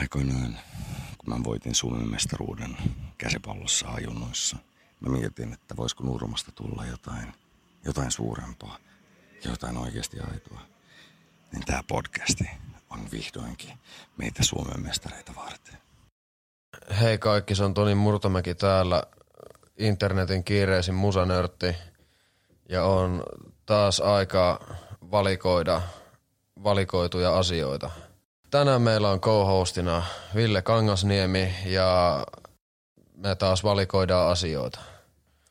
Aikoinaan, kun mä voitin Suomen mestaruuden käsipallossa ajunnoissa, mä mietin, että voisiko Nurmasta tulla jotain, jotain suurempaa, jotain oikeasti aitoa. Niin tämä podcasti on vihdoinkin meitä Suomen mestareita varten. Hei kaikki, se on Toni Murtomäki täällä, internetin kiireisin musanörtti. Ja on taas aika valikoida valikoituja asioita. Tänään meillä on co-hostina Ville Kangasniemi ja me taas valikoidaan asioita.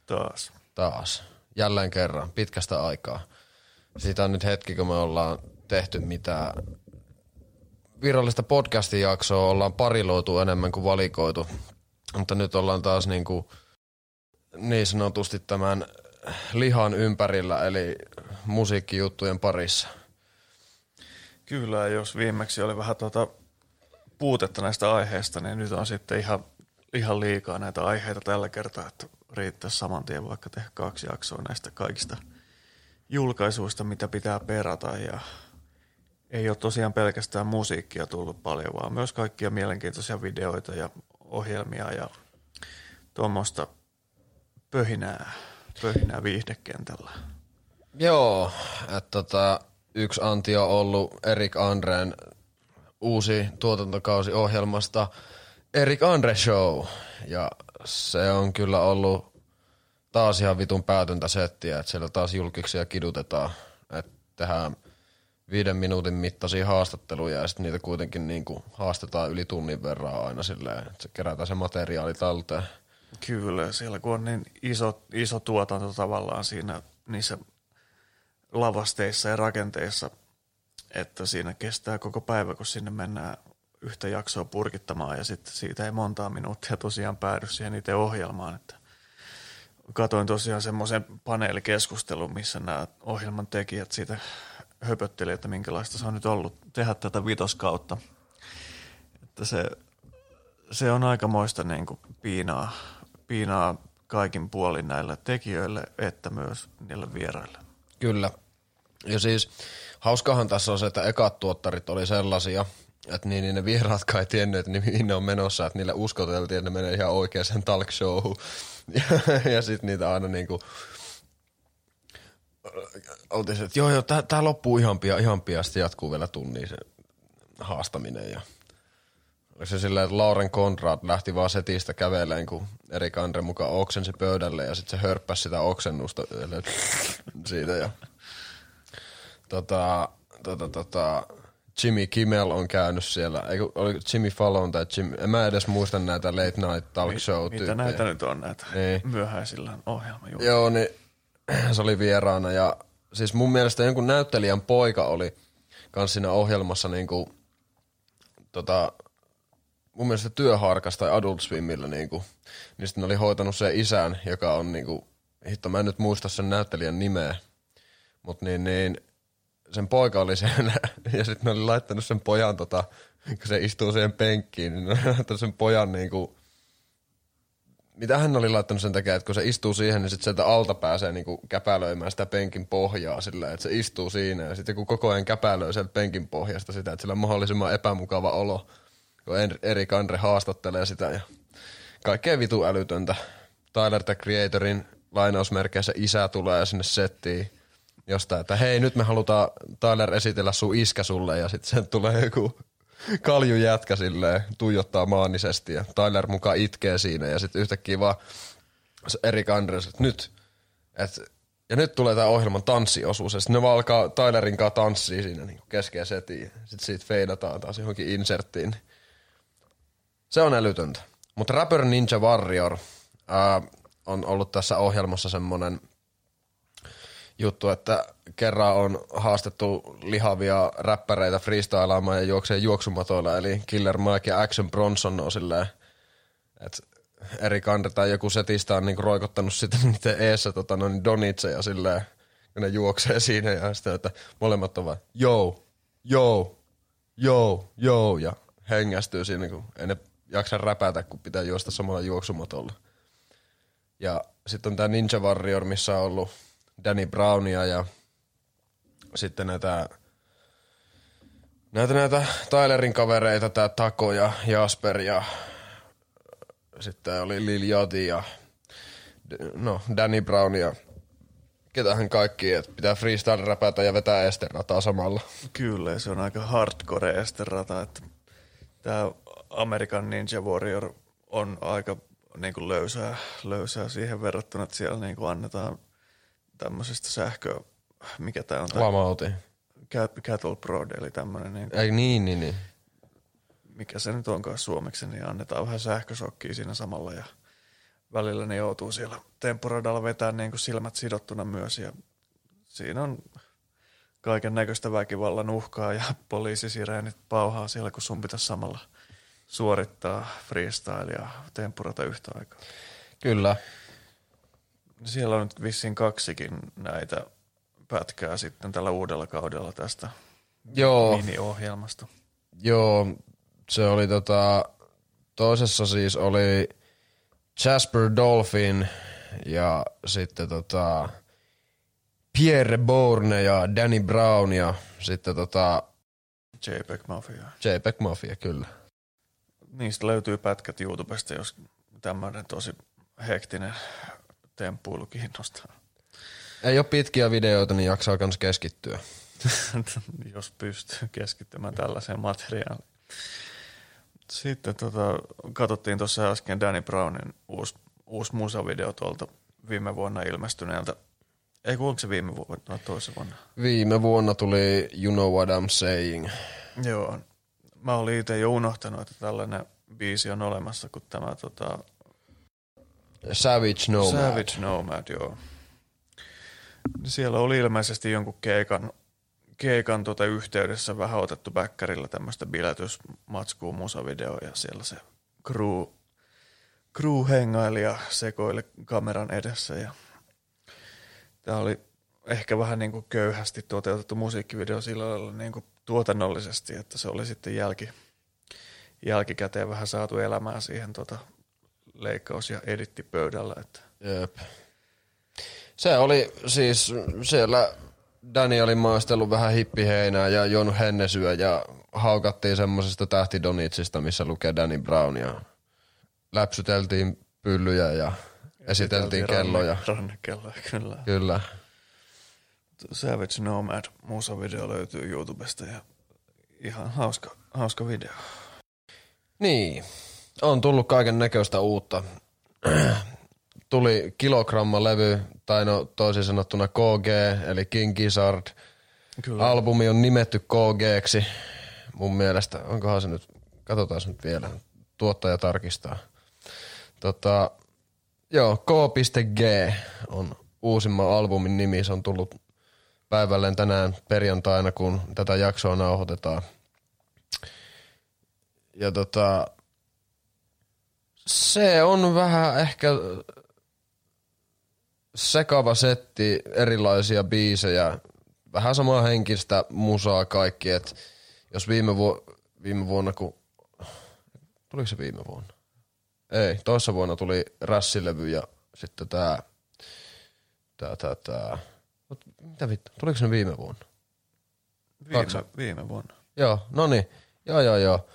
Taas. Taas. Jälleen kerran, pitkästä aikaa. Siitä on nyt hetki, kun me ollaan tehty mitään virallista podcastin jaksoa, ollaan pariloitu enemmän kuin valikoitu. Mutta nyt ollaan taas niin, kuin niin sanotusti tämän lihan ympärillä, eli musiikkijuttujen parissa. Kyllä, jos viimeksi oli vähän tuota puutetta näistä aiheista, niin nyt on sitten ihan, ihan liikaa näitä aiheita tällä kertaa, että riittäisi saman tien vaikka tehdä kaksi jaksoa näistä kaikista julkaisuista, mitä pitää perata ja ei ole tosiaan pelkästään musiikkia tullut paljon, vaan myös kaikkia mielenkiintoisia videoita ja ohjelmia ja tuommoista pöhinää, pöhinää viihdekentällä. Joo, että tota, yksi anti on ollut Erik Andreen uusi tuotantokausi ohjelmasta Erik Andre Show. Ja se on kyllä ollut taas ihan vitun päätöntä settiä, että siellä taas julkiksi kidutetaan, että tehdään viiden minuutin mittaisia haastatteluja ja sitten niitä kuitenkin niin kuin haastetaan yli tunnin verran aina silleen, että se kerätään se materiaali talteen. Kyllä, siellä kun on niin iso, iso tuotanto tavallaan siinä niissä lavasteissa ja rakenteissa, että siinä kestää koko päivä, kun sinne mennään yhtä jaksoa purkittamaan ja sitten siitä ei montaa minuuttia tosiaan päädy siihen itse ohjelmaan. Että katoin tosiaan semmoisen paneelikeskustelun, missä nämä ohjelman tekijät siitä höpötteli, että minkälaista se on nyt ollut tehdä tätä vitoskautta. Että se, se on aikamoista niin kuin piinaa, piinaa kaikin puolin näille tekijöille, että myös niille vieraille. Kyllä. Ja siis hauskahan tässä on se, että ekat tuottarit oli sellaisia, että niin, niin ne vieraatkaan ei tiennyt, että mihin ne on menossa, että niille uskoteltiin, että ne menee ihan oikeaan talk showhun. Ja, ja sitten niitä aina niinku oltiin että joo joo, tää, tää loppuu ihan pian, ihan pian, sitten jatkuu vielä tunnin se haastaminen ja oli se silleen, että Lauren Konrad lähti vaan setistä käveleen, kun Erik Andre mukaan oksensi pöydälle ja sitten se hörppäsi sitä oksennusta siitä ja tota, tota, tota, Jimmy Kimmel on käynyt siellä, eikö, oli Jimmy Fallon tai Jimmy, en mä edes muista näitä late night talk show Mi, Mitä näitä nyt on näitä niin. myöhäisillä ohjelma Joo, niin se oli vieraana. Ja siis mun mielestä jonkun näyttelijän poika oli kans siinä ohjelmassa niinku, tota, mun mielestä työharkas tai Adult Swimillä niinku, niin sitten oli hoitanut se isän, joka on niinku, hitto mä en nyt muista sen näyttelijän nimeä, mutta niin, niin sen poika oli siellä ja sitten ne oli laittanut sen pojan tota, kun se istuu siihen penkkiin, niin ne oli laittanut sen pojan niinku, mitä hän oli laittanut sen takia, että kun se istuu siihen, niin sitten sieltä alta pääsee niinku käpälöimään sitä penkin pohjaa sillä, että se istuu siinä ja sitten kun koko ajan käpälöi sieltä penkin pohjasta sitä, että sillä on mahdollisimman epämukava olo, kun Eri Kandre haastattelee sitä ja kaikkea vitu älytöntä. Tyler the Creatorin lainausmerkeissä isä tulee sinne settiin jostain, että hei nyt me halutaan Tyler esitellä sun iskä sulle ja sitten sen tulee joku kalju jätkä silleen tuijottaa maanisesti ja Tyler mukaan itkee siinä ja sitten yhtäkkiä vaan Erik Andres, että nyt, et, ja nyt tulee tämä ohjelman tanssiosuus ja sitten ne vaan alkaa Tylerin kanssa tanssia siinä niin keskellä setiin. Sitten siitä feidataan taas johonkin inserttiin. Se on älytöntä. Mutta Rapper Ninja Warrior ää, on ollut tässä ohjelmassa semmonen – juttu, että kerran on haastettu lihavia räppäreitä freestylaamaan ja juoksee juoksumatoilla, eli Killer Mike ja Action Bronson on silleen, että eri kandre tai joku setistä on niinku roikottanut sitten niiden eessä tota, noin donitseja silleen, kun ne juoksee siinä ja sitten, että molemmat ovat joo, joo, joo, joo ja hengästyy siinä, kun ei ne jaksa räpätä, kun pitää juosta samalla juoksumatolla. Ja sitten on tämä Ninja Warrior, missä on ollut Danny Brownia ja sitten näitä näitä näitä Tylerin kavereita, tää Tako ja Jasper ja sitten oli Lil Yachty ja no, Danny Brown ja ketähän kaikki, että pitää freestyle räpätä ja vetää esterataa samalla. Kyllä, se on aika hardcore esterata, että tämä American Ninja Warrior on aika niin kuin löysää, löysää siihen verrattuna, että siellä niin kuin annetaan tämmöisestä sähkö, mikä tämä on? Lamauti. Cat- Cattle Prod, eli tämmöinen, niin, Ei niin, niin, niin. mikä se nyt onkaan suomeksi, niin annetaan vähän sähkösokkia siinä samalla ja välillä ne joutuu siellä temporadalla vetää niin kuin silmät sidottuna myös ja siinä on kaiken näköistä väkivallan uhkaa ja poliisisireenit pauhaa siellä, kun sun pitäisi samalla suorittaa freestyle ja tempurata yhtä aikaa. Kyllä. Siellä on nyt vissiin kaksikin näitä pätkää sitten tällä uudella kaudella tästä Joo, mini-ohjelmasta. joo, se oli tota, toisessa siis oli Jasper Dolphin ja sitten tota Pierre Bourne ja Danny Brown ja sitten tota JPEG Mafia. JPEG Mafia, kyllä. Niistä löytyy pätkät YouTubesta, jos tämmöinen tosi hektinen temppuilu kiinnostaa. Ei ole pitkiä videoita, niin jaksaa kans keskittyä. jos pystyy keskittymään tällaiseen materiaaliin. Sitten tota, katsottiin tuossa äsken Danny Brownin uusi, uusi musavideo tuolta viime vuonna ilmestyneeltä. Ei kun onko se viime vuonna vai toisessa vuonna? Viime vuonna tuli You Know What I'm Saying. Joo. Mä olin itse jo unohtanut, että tällainen biisi on olemassa, kun tämä tota, Savage Nomad. Savage Nomad, joo. Siellä oli ilmeisesti jonkun keikan, keikan tota yhteydessä vähän otettu bäkkärillä tämmöistä biletysmatskua musavideo ja siellä se crew, crew hengaili ja sekoili kameran edessä ja tämä oli ehkä vähän niin kuin köyhästi toteutettu musiikkivideo sillä lailla niin kuin tuotannollisesti, että se oli sitten jälki, jälkikäteen vähän saatu elämää siihen tota leikkaus- ja edittipöydällä, että Jep. Se oli siis siellä Danny oli maistellut vähän hippiheinää ja juonut hennesyä ja haukattiin semmosesta tähtidonitsista, missä lukee Danny Brown ja läpsyteltiin pyllyjä ja esiteltiin kelloja. Ranne, rannekelloja, kyllä. Kyllä. Savage Nomad musavideo löytyy YouTubesta ja ihan hauska, hauska video. Niin, on tullut kaiken näköistä uutta. Tuli kilogramma-levy, tai no toisin sanottuna KG, eli King Gizzard. Kyllä. Albumi on nimetty KGksi. Mun mielestä, onkohan se nyt, katsotaan se nyt vielä, tuottaja tarkistaa. Tota, joo, K.G on uusimman albumin nimi, se on tullut päivälleen tänään perjantaina, kun tätä jaksoa nauhoitetaan. Ja tota, se on vähän ehkä sekava setti erilaisia biisejä, vähän samaa henkistä musaa kaikki, että jos viime, vu- viime vuonna, kun, tuliko se viime vuonna? Ei, toissa vuonna tuli rässilevy ja sitten tää, tää, tää, tää, Mut mitä vittu, tuliko se viime vuonna? Viime, viime vuonna. Joo, no niin, joo joo joo.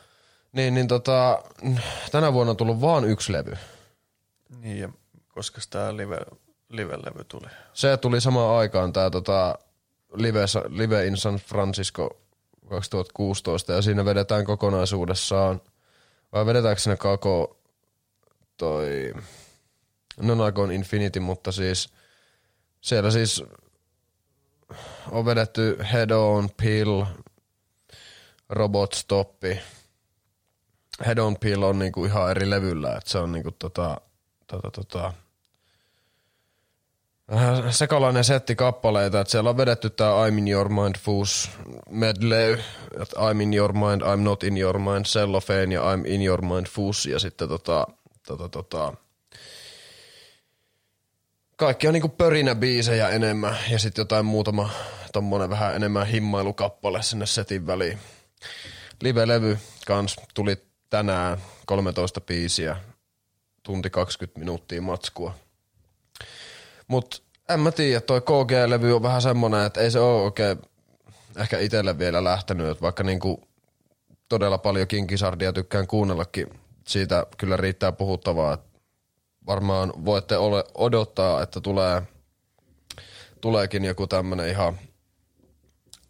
Niin, niin tota, tänä vuonna on tullut vaan yksi levy. Niin, ja koska tämä live, live-levy tuli. Se tuli samaan aikaan tää tota, live, live in San Francisco 2016 ja siinä vedetään kokonaisuudessaan, vai vedetäänkö siinä koko toi Nonagon Infinity, mutta siis siellä siis on vedetty Head On, Pill, Robot Stoppi. Head On Pill on niinku ihan eri levyllä, että se on niinku tota, tota, tota, vähän sekalainen setti kappaleita, että siellä on vedetty tää I'm in your mind Foos medley, että I'm in your mind, I'm not in your mind, Cellophane ja I'm in your mind Foos ja sitten tota, tota, tota, kaikki on niinku pörinäbiisejä enemmän ja sitten jotain muutama tommonen vähän enemmän himmailukappale sinne setin väliin. Live-levy kans tuli tänään 13 biisiä, tunti 20 minuuttia matskua. Mut en mä tiedä, toi KG-levy on vähän semmonen, että ei se oo oikein ehkä itelle vielä lähtenyt, että vaikka niinku todella paljon kinkisardia tykkään kuunnellakin. Siitä kyllä riittää puhuttavaa. Varmaan voitte ole, odottaa, että tulee, tuleekin joku tämmönen ihan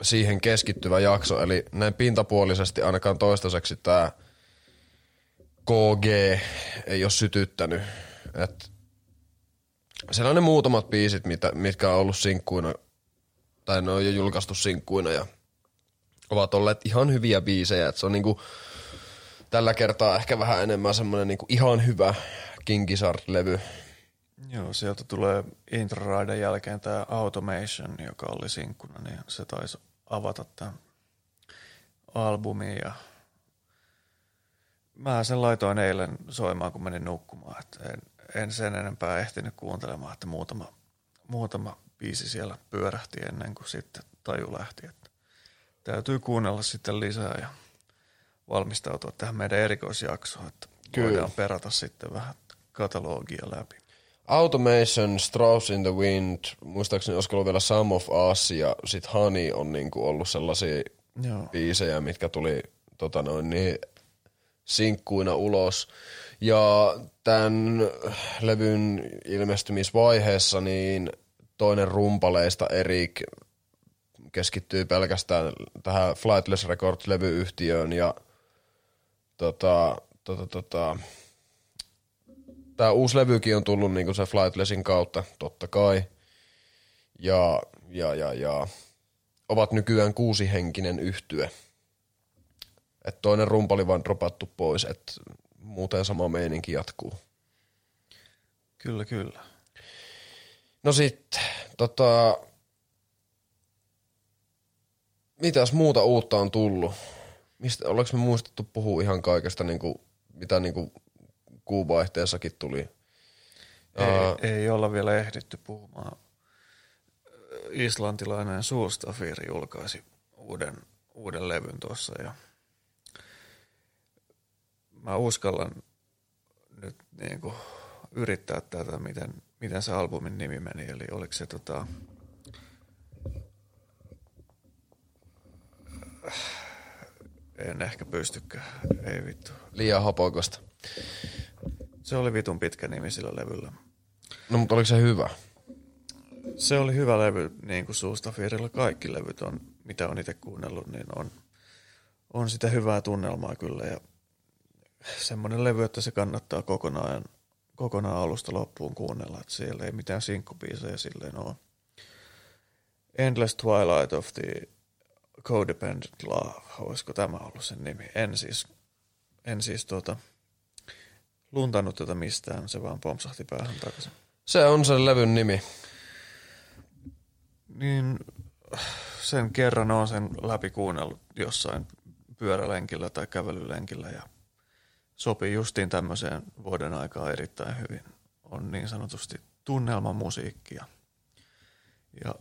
siihen keskittyvä jakso. Eli näin pintapuolisesti ainakaan toistaiseksi tämä KG ei ole sytyttänyt. Et siellä on ne muutamat biisit, mitä, mitkä on ollut sinkkuina, tai ne on jo julkaistu sinkkuina ja ovat olleet ihan hyviä biisejä. Et se on niinku, tällä kertaa ehkä vähän enemmän semmoinen niinku ihan hyvä Kinkisart-levy. Joo, sieltä tulee intro jälkeen tämä Automation, joka oli sinkkuna, niin se taisi avata tämän albumin ja mä sen laitoin eilen soimaan, kun menin nukkumaan. Et en, en sen enempää ehtinyt kuuntelemaan, että muutama, muutama biisi siellä pyörähti ennen kuin sitten taju lähti. Että täytyy kuunnella sitten lisää ja valmistautua tähän meidän erikoisjaksoon, että Kyllä. voidaan perata sitten vähän katalogia läpi. Automation, Strauss in the Wind, muistaakseni olisiko ollut vielä Some of Us ja sit Honey on niinku ollut sellaisia Joo. biisejä, mitkä tuli tota noin, niin sinkkuina ulos. Ja tämän levyn ilmestymisvaiheessa niin toinen rumpaleista Erik keskittyy pelkästään tähän Flightless Records-levyyhtiöön ja tota, tota, tota, tämä uusi levykin on tullut niinku se Flightlessin kautta, totta kai. Ja, ja, ja, ja ovat nykyään kuusihenkinen yhtye. Et toinen rumpali vaan dropattu pois, että muuten sama meininki jatkuu. Kyllä, kyllä. No sitten, tota, mitäs muuta uutta on tullut? Mistä, ollaanko me muistettu puhua ihan kaikesta, niin kuin, mitä niin kuin tuli? Ei, uh, ei olla vielä ehditty puhumaan. Islantilainen Soulstafir julkaisi uuden, uuden levyn tuossa ja mä uskallan nyt niin kuin yrittää tätä, miten, miten se albumin nimi meni. Eli oliko se tota, en ehkä pystykään, ei vittu. Liian hopokosta. Se oli vitun pitkä nimi sillä levyllä. No mutta oliko se hyvä? Se oli hyvä levy, niin kuin Suustafirilla kaikki levyt on, mitä on itse kuunnellut, niin on, on sitä hyvää tunnelmaa kyllä ja semmoinen levy, että se kannattaa kokonaan, kokonaan alusta loppuun kuunnella, että siellä ei mitään sinkkubiisejä silleen ole. Endless Twilight of the Codependent Love, olisiko tämä ollut sen nimi? En siis, en siis tuota, luntannut tätä mistään, se vaan pompsahti päähän takaisin. Se on sen levyn nimi. Niin sen kerran on sen läpi kuunnellut jossain pyörälenkillä tai kävelylenkillä ja sopii justiin tämmöiseen vuoden aikaa erittäin hyvin. On niin sanotusti tunnelmamusiikkia. Ja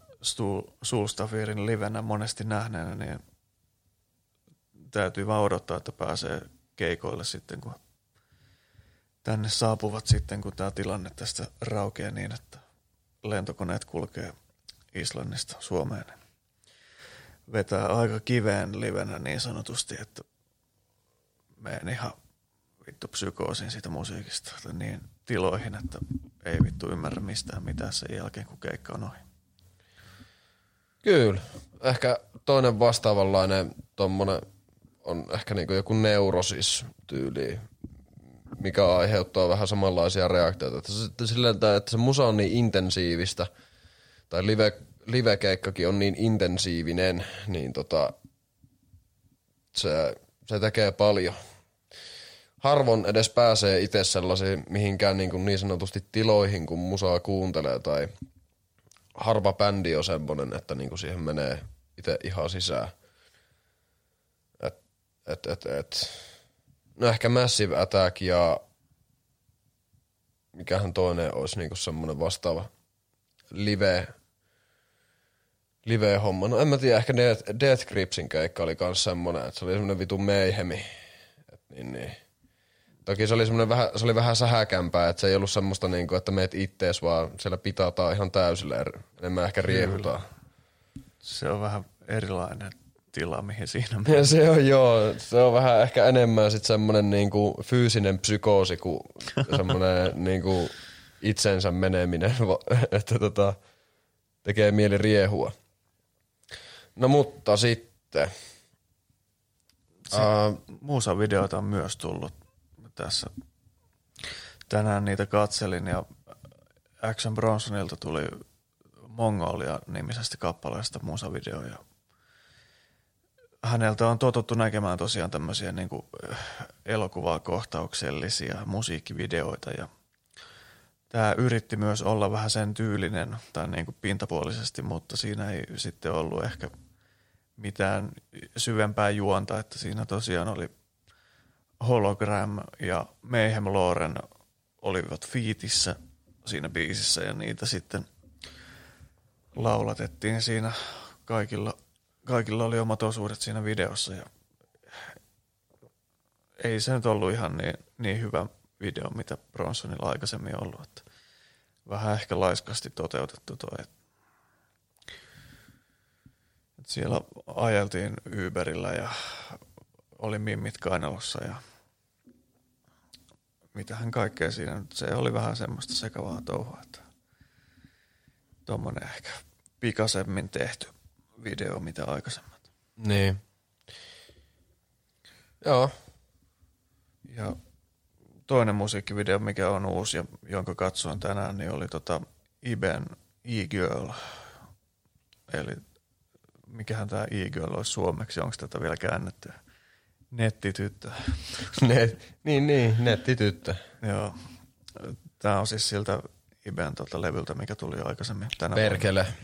Sulstafirin livenä monesti nähneenä, niin täytyy vaan odottaa, että pääsee keikoille sitten, kun tänne saapuvat sitten, kun tämä tilanne tästä raukeaa niin, että lentokoneet kulkee Islannista Suomeen. Vetää aika kiveen livenä niin sanotusti, että menen ihan vittu psykoosin siitä musiikista niin tiloihin, että ei vittu ymmärrä mistään mitään sen jälkeen, kun keikka on ohi. Kyllä. Ehkä toinen vastaavanlainen tommonen on ehkä niinku joku neurosis tyyli, mikä aiheuttaa vähän samanlaisia reaktioita. Että se, silleen, että se musa on niin intensiivistä, tai live, live-keikkakin on niin intensiivinen, niin tota, se, se tekee paljon harvoin edes pääsee itse sellaisiin mihinkään niin, kuin niin sanotusti tiloihin, kun musaa kuuntelee tai harva bändi on semmoinen, että niin kuin siihen menee itse ihan sisään. Et, et, et, et. No ehkä Massive Attack ja mikähän toinen olisi niin kuin semmoinen vastaava live, live-homma. No en mä tiedä, ehkä Death, Death Gripsin keikka oli kans semmonen, että se oli semmonen vitu meihemi. Et niin, niin. Toki se oli, semmoinen vähän, se oli vähän sähäkämpää, että se ei ollut semmoista, niin kuin, että meet ittees, vaan siellä pitataan ihan täysillä, enemmän ehkä riehutaan. Se on vähän erilainen tila, mihin siinä Ja se on joo, se on vähän ehkä enemmän sit semmonen niinku fyysinen psykoosi kuin semmonen niinku itsensä meneminen, että tota, tekee mieli riehua. No mutta sitten. Uh, Muusa-videoita on myös tullut tässä. Tänään niitä katselin ja Action Bronsonilta tuli Mongolia-nimisestä kappaleesta muusavideoja. Häneltä on totuttu näkemään tosiaan tämmöisiä niin kuin elokuvakohtauksellisia musiikkivideoita ja tämä yritti myös olla vähän sen tyylinen tai niin kuin pintapuolisesti, mutta siinä ei sitten ollut ehkä mitään syvempää juonta, että siinä tosiaan oli Hologram ja Mayhem Loren olivat fiitissä siinä biisissä ja niitä sitten laulatettiin siinä kaikilla, kaikilla oli omat osuudet siinä videossa ja ei se nyt ollut ihan niin, niin hyvä video, mitä Bronsonilla aikaisemmin ollut. Että vähän ehkä laiskasti toteutettu. Että siellä ajeltiin Uberillä ja oli mimmit kainalossa ja mitähän kaikkea siinä nyt. Se oli vähän semmoista sekavaa touhua, että tuommoinen ehkä pikaisemmin tehty video, mitä aikaisemmat. Niin. Joo. Ja toinen musiikkivideo, mikä on uusi ja jonka katsoin tänään, niin oli tota Iben E-Girl. Eli mikähän tämä E-Girl olisi suomeksi, onko tätä vielä käännetty? Nettityttö. Net, niin, niin, nettityttö. Joo. Tämä on siis siltä Iben tota levyltä, mikä tuli aikaisemmin tänä Perkele. Vuonna.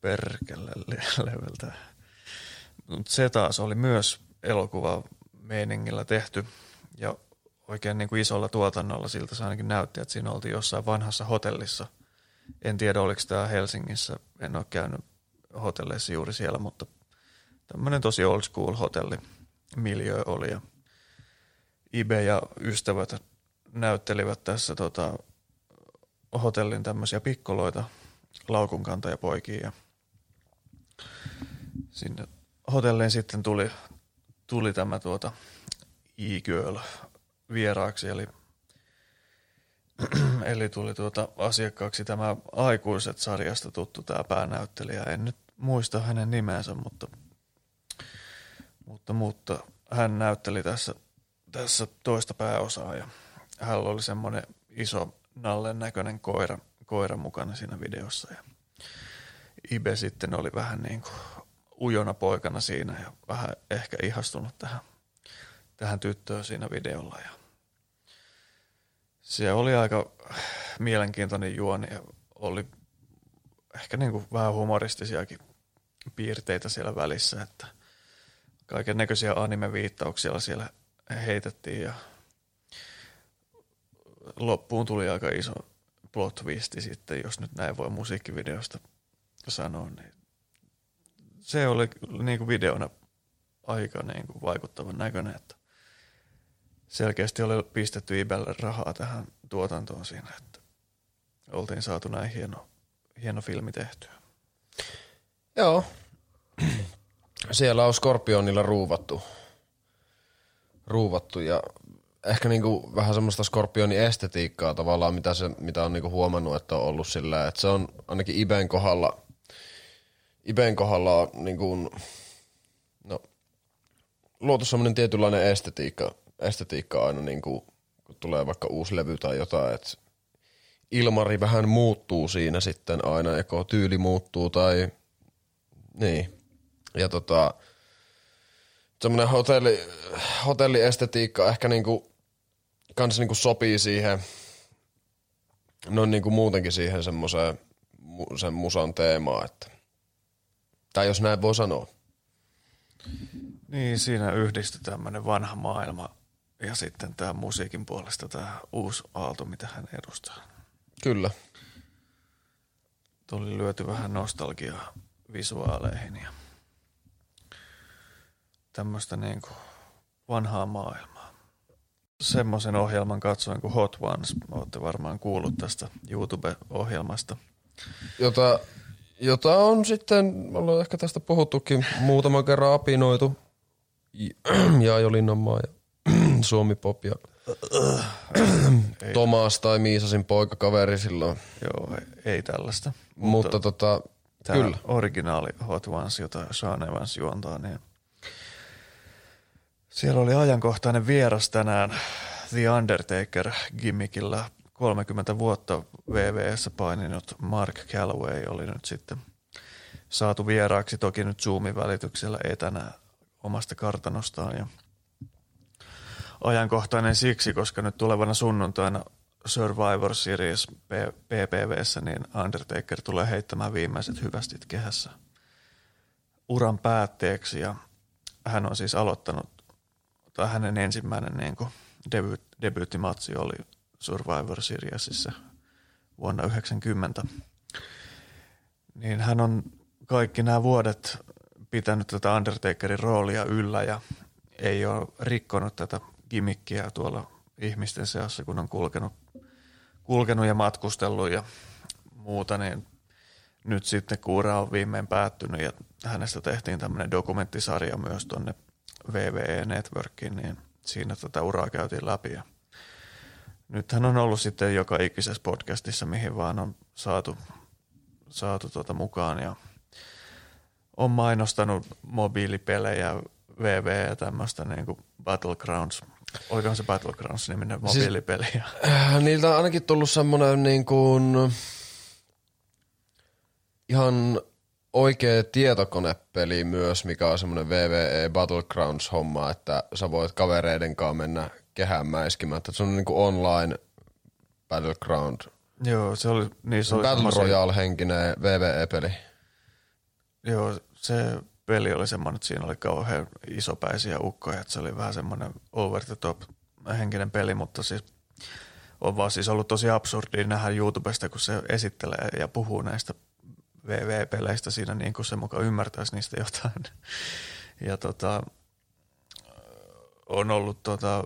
Perkele levyltä. Se taas oli myös elokuva meiningillä tehty ja oikein niin kuin isolla tuotannolla siltä se ainakin näytti, että siinä oltiin jossain vanhassa hotellissa. En tiedä, oliko tämä Helsingissä, en ole käynyt hotelleissa juuri siellä, mutta tämmöinen tosi old school hotelli miljö oli ja Ibe ja ystävät näyttelivät tässä tota, hotellin tämmöisiä pikkoloita, laukunkantajapoikia ja sinne hotelliin sitten tuli, tuli tämä tuota e-girl vieraaksi, eli, eli tuli tuota asiakkaaksi tämä aikuiset sarjasta tuttu tämä päänäyttelijä. En nyt muista hänen nimensä, mutta, mutta, mutta hän näytteli tässä, tässä toista pääosaa ja hän oli semmoinen iso nallen näköinen koira, koira mukana siinä videossa ja Ibe sitten oli vähän niin kuin ujona poikana siinä ja vähän ehkä ihastunut tähän, tähän tyttöön siinä videolla. Ja se oli aika mielenkiintoinen juoni ja oli ehkä niin kuin vähän humoristisiakin piirteitä siellä välissä, että kaiken näköisiä anime-viittauksia siellä heitettiin ja loppuun tuli aika iso plot twisti sitten, jos nyt näin voi musiikkivideosta sanoa, niin se oli niin kuin videona aika niin kuin vaikuttavan näköinen, että selkeästi oli pistetty Ibelle rahaa tähän tuotantoon siinä, että oltiin saatu näin hieno, hieno filmi tehtyä. Joo. Siellä on Skorpionilla ruuvattu. Ruuvattu ja ehkä niinku vähän semmoista Skorpionin estetiikkaa tavallaan, mitä, se, mitä on niinku huomannut, että on ollut sillä, että se on ainakin Iben kohdalla, Iben kohdalla niinku, no, luotu semmoinen tietynlainen estetiikka, estetiikka aina niinku, kun tulee vaikka uusi levy tai jotain, että ilmari vähän muuttuu siinä sitten aina, joko tyyli muuttuu tai niin. Ja tota, semmoinen hotelli, hotelliestetiikka ehkä niinku, kans niinku sopii siihen, no niinku muutenkin siihen semmoiseen sen musan teemaan, että, tai jos näin voi sanoa. Niin, siinä yhdistyi tämmöinen vanha maailma ja sitten tämä musiikin puolesta tämä uusi aalto, mitä hän edustaa. Kyllä. Tuli lyöty vähän nostalgiaa visuaaleihin ja tämmöistä niin kuin vanhaa maailmaa. Semmoisen ohjelman katsoin kuin Hot Ones. Olette varmaan kuullut tästä YouTube-ohjelmasta. Jota, jota on sitten, me ollaan ehkä tästä puhuttukin muutaman kerran apinoitu. Ja Linnanmaa ja Suomi Pop ja Tomas tai Miisasin poikakaveri silloin. Joo, ei, ei tällaista. Mutta, mutta tota, Tämä kyllä. originaali Hot Ones, jota Sean Evans juontaa, niin siellä oli ajankohtainen vieras tänään The Undertaker gimmickillä. 30 vuotta VVS paininut Mark Calloway oli nyt sitten saatu vieraaksi toki nyt Zoomin välityksellä etänä omasta kartanostaan. Ja ajankohtainen siksi, koska nyt tulevana sunnuntaina Survivor Series PPVssä, niin Undertaker tulee heittämään viimeiset hyvästit kehässä uran päätteeksi. Ja hän on siis aloittanut, tai hänen ensimmäinen niin debyyttimatsi oli Survivor Seriesissä vuonna 1990. Niin hän on kaikki nämä vuodet pitänyt tätä Undertakerin roolia yllä ja ei ole rikkonut tätä gimmikkiä tuolla ihmisten seassa, kun on kulkenut, kulkenut ja matkustellut ja muuta, niin nyt sitten kuura on viimein päättynyt ja hänestä tehtiin tämmöinen dokumenttisarja myös tuonne VVE Networkiin, niin siinä tätä uraa käytiin läpi. Ja nyt hän on ollut sitten joka ikisessä podcastissa, mihin vaan on saatu, saatu tuota mukaan ja on mainostanut mobiilipelejä, VV ja tämmöistä niin kuin Battlegrounds. Olikohan se Battlegrounds-niminen mobiilipeli? Siis, äh, niiltä on ainakin tullut semmoinen niin kuin ihan oikea tietokonepeli myös, mikä on semmoinen VVE Battlegrounds-homma, että sä voit kavereiden kanssa mennä kehään mäiskimään. Että se on niin kuin online Battleground. Joo, se oli... Niin se oli Battle Royale-henkinen VVE-peli. Joo, se peli oli semmoinen, että siinä oli kauhean isopäisiä ukkoja, että se oli vähän semmoinen over the top henkinen peli, mutta siis on vaan siis ollut tosi absurdi nähdä YouTubesta, kun se esittelee ja puhuu näistä VV-peleistä siinä niin kuin se mukaan ymmärtäisi niistä jotain. Ja tota, on ollut tota,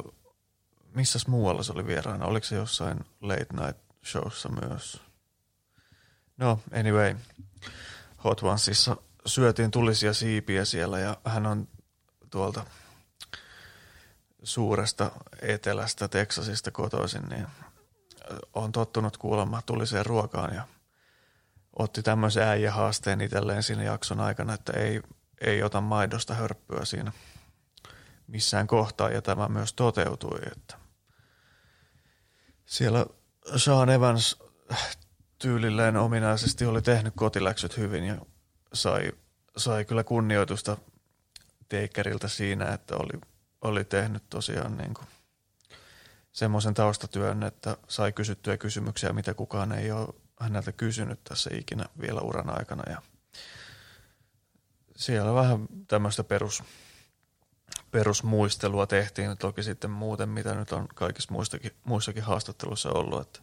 missäs muualla se oli vieraana? Oliko se jossain late night showssa myös? No, anyway. Hot Onesissa syötiin tulisia siipiä siellä ja hän on tuolta suuresta etelästä Teksasista kotoisin, niin on tottunut kuulemaan tuliseen ruokaan ja otti tämmöisen äijähaasteen itselleen siinä jakson aikana, että ei, ei ota maidosta hörppyä siinä missään kohtaa ja tämä myös toteutui, että siellä Sean Evans tyylilleen ominaisesti oli tehnyt kotiläksyt hyvin ja sai, sai kyllä kunnioitusta Takerilta siinä, että oli, oli tehnyt tosiaan niin kuin semmoisen taustatyön, että sai kysyttyä kysymyksiä, mitä kukaan ei ole häneltä kysynyt tässä ikinä vielä uran aikana. Ja siellä vähän tämmöistä perus, perusmuistelua tehtiin, toki sitten muuten, mitä nyt on kaikissa muistakin, muissakin haastatteluissa ollut, että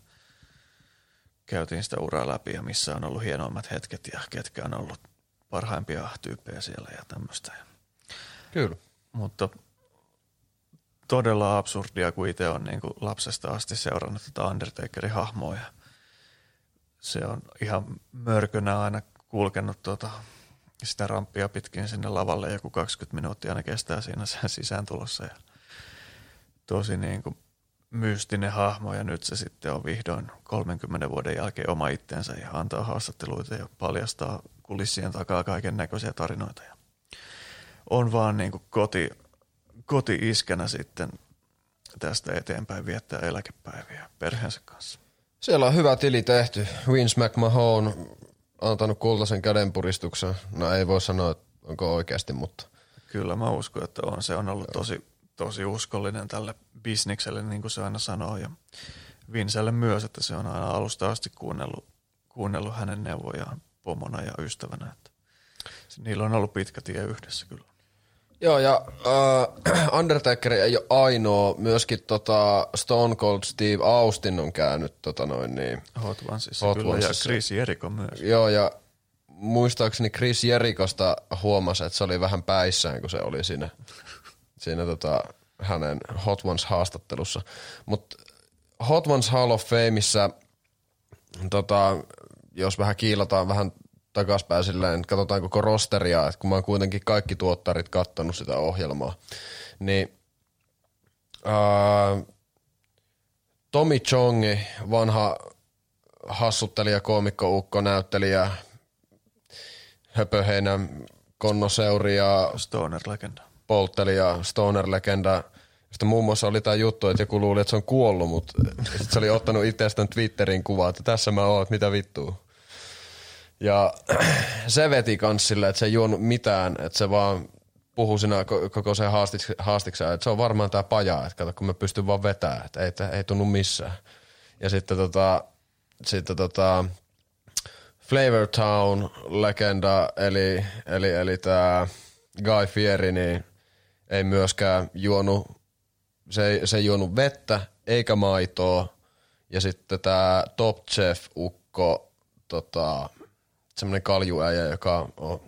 käytiin sitä uraa läpi ja missä on ollut hienoimmat hetket ja ketkä on ollut parhaimpia tyyppejä siellä ja tämmöistä. Kyllä. Mutta todella absurdia, kun itse on niin kuin lapsesta asti seurannut tätä Undertakerin hahmoa ja se on ihan mörkönä aina kulkenut tuota, sitä ramppia pitkin sinne lavalle. Joku 20 minuuttia aina kestää siinä sen sisääntulossa ja tosi niin kuin mystinen hahmo ja nyt se sitten on vihdoin 30 vuoden jälkeen oma itsensä ja antaa haastatteluita ja paljastaa kulissien takaa kaiken näköisiä tarinoita. Ja on vaan niin kuin koti, koti-iskänä sitten tästä eteenpäin viettää eläkepäiviä perheensä kanssa. Siellä on hyvä tili tehty. Vince McMahon antanut kultaisen kädenpuristuksen. No ei voi sanoa, että onko oikeasti, mutta... Kyllä mä uskon, että on. Se on ollut tosi, tosi uskollinen tälle bisnikselle, niin kuin se aina sanoo. Ja Vincelle myös, että se on aina alusta asti kuunnellut, kuunnellut hänen neuvojaan pomona ja ystävänä. Että niillä on ollut pitkä tie yhdessä kyllä. Joo, ja uh, Undertaker ei ole ainoa. Myöskin tota Stone Cold Steve Austin on käynyt tota noin niin. Hot Onesissa Hot kyllä, Onesissa. ja Chris Jericho myös. Joo, ja muistaakseni Chris Jerikosta huomasi, että se oli vähän päissään, kun se oli siinä, siinä tota, hänen Hot Ones haastattelussa. Mutta Hot Ones Hall of Fameissa, tota, jos vähän kiilataan vähän takaspäin silleen, että katsotaan koko rosteria, että kun mä oon kuitenkin kaikki tuottarit kattonut sitä ohjelmaa, niin ää, Tomi Chongi, vanha hassuttelija, koomikko, näyttelijä, höpöheinä, konnoseuri ja Stoner-legenda. poltteli ja stoner-legenda. Sitten muun muassa oli tämä juttu, että joku luuli, että se on kuollut, mutta sitten se oli ottanut itsestään Twitterin kuvaa, että tässä mä oon, että mitä vittua. Ja se veti kans silleen, että se ei juonut mitään, että se vaan puhui siinä koko se haastiksi, haastiksen, että se on varmaan tämä paja, että kato kun mä pystyn vaan vetämään, että ei, ei tunnu missään. Ja sitten tota, sitten tota, Flavor Town legenda, eli, eli, eli tämä Guy Fieri, niin ei myöskään juonut, se ei, se ei juonut vettä eikä maitoa. Ja sitten tämä Top Chef Ukko, tota, semmoinen kaljuäjä, joka on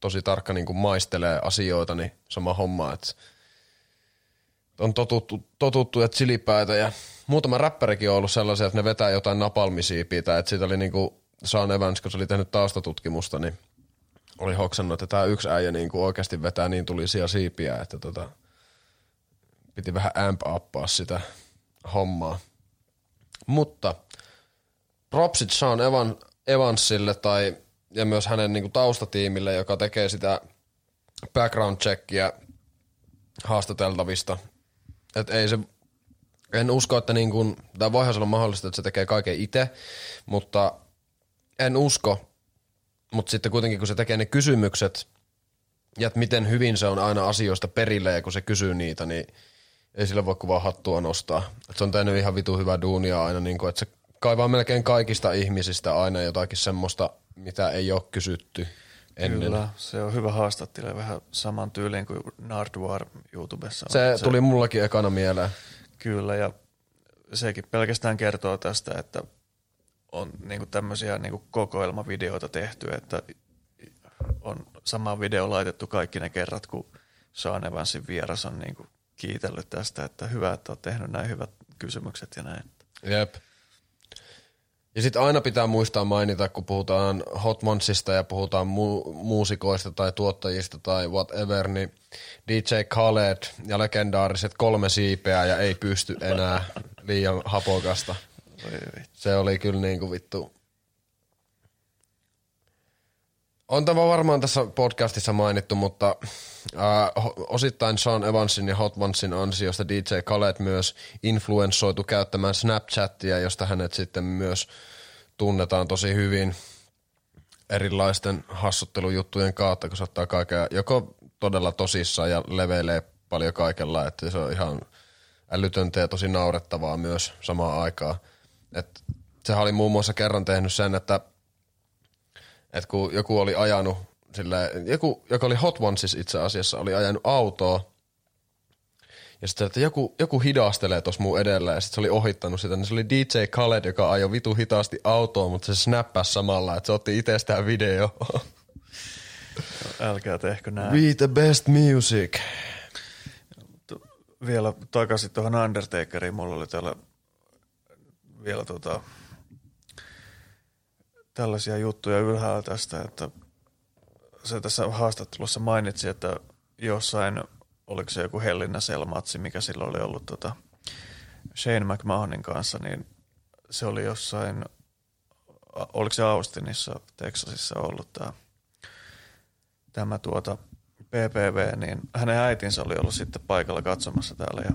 tosi tarkka niin kuin maistelee asioita, niin sama homma, että on totuttu, totuttu ja chilipäitä ja muutama räppärikin on ollut sellaisia, että ne vetää jotain napalmisiipiä, että siitä oli niinku Sean Evans, kun se oli tehnyt taustatutkimusta, niin oli hoksannut, että tämä yksi äijä niinku oikeasti vetää niin tulisia siipiä, että tota, piti vähän amp uppaa sitä hommaa. Mutta propsit Sean Evan, Evansille tai ja myös hänen niinku taustatiimille, joka tekee sitä background checkia haastateltavista. Et ei se en usko, että niin kuin, tai voihan se olla mahdollista, että se tekee kaiken itse, mutta en usko. Mutta sitten kuitenkin, kun se tekee ne kysymykset, ja että miten hyvin se on aina asioista perille, ja kun se kysyy niitä, niin ei sillä voi kuvaa hattua nostaa. Et se on tehnyt ihan vitu hyvää duunia aina, niin kuin, että se kaivaa melkein kaikista ihmisistä aina jotakin semmoista, mitä ei ole kysytty ennen. Kyllä, se on hyvä haastattele vähän saman tyyliin kuin Nardwar YouTubessa. Se, se tuli mullakin ekana mieleen. Kyllä, ja sekin pelkästään kertoo tästä, että on niinku tämmöisiä niinku kokoelmavideoita tehty, että on sama video laitettu kaikki ne kerrat, kun Sean Evansin vieras on niinku kiitellyt tästä, että hyvä, että olet tehnyt näin hyvät kysymykset ja näin. Jep. Ja sitten aina pitää muistaa mainita, kun puhutaan Hotmonsista ja puhutaan mu- muusikoista tai tuottajista tai whatever, niin DJ Khaled ja legendaariset kolme siipeä ja ei pysty enää liian hapokasta. Se oli kyllä niin kuin vittu. On tämä varmaan tässä podcastissa mainittu, mutta äh, osittain Sean Evansin ja Hot Onesin ansiosta DJ Khaled myös influenssoitu käyttämään Snapchatia, josta hänet sitten myös tunnetaan tosi hyvin erilaisten hassuttelujuttujen kautta, kun se ottaa kaikkea joko todella tosissaan ja leveilee paljon kaikella, että se on ihan älytöntä ja tosi naurettavaa myös samaan aikaan. Et sehän oli muun muassa kerran tehnyt sen, että, että kun joku oli ajanut, sille, joku, joka oli Hot Onesis itse asiassa, oli ajanut autoa, ja sitten että joku, joku hidastelee tuossa mun edellä ja sitten se oli ohittanut sitä, niin se oli DJ Khaled, joka ajoi vitu hitaasti autoa, mutta se snappasi samalla, että se otti itsestään video. Älkää tehkö näin. We the best music. Vielä takaisin tuohon Undertakeriin. Mulla oli täällä vielä tota, tällaisia juttuja ylhäällä tästä, että se tässä haastattelussa mainitsi, että jossain, oliko se joku Hellinä Selmatsi, mikä silloin oli ollut tota Shane McMahonin kanssa, niin se oli jossain, oliko se Austinissa, Texasissa ollut tämä tämä tuota PPV, niin hänen äitinsä oli ollut sitten paikalla katsomassa täällä ja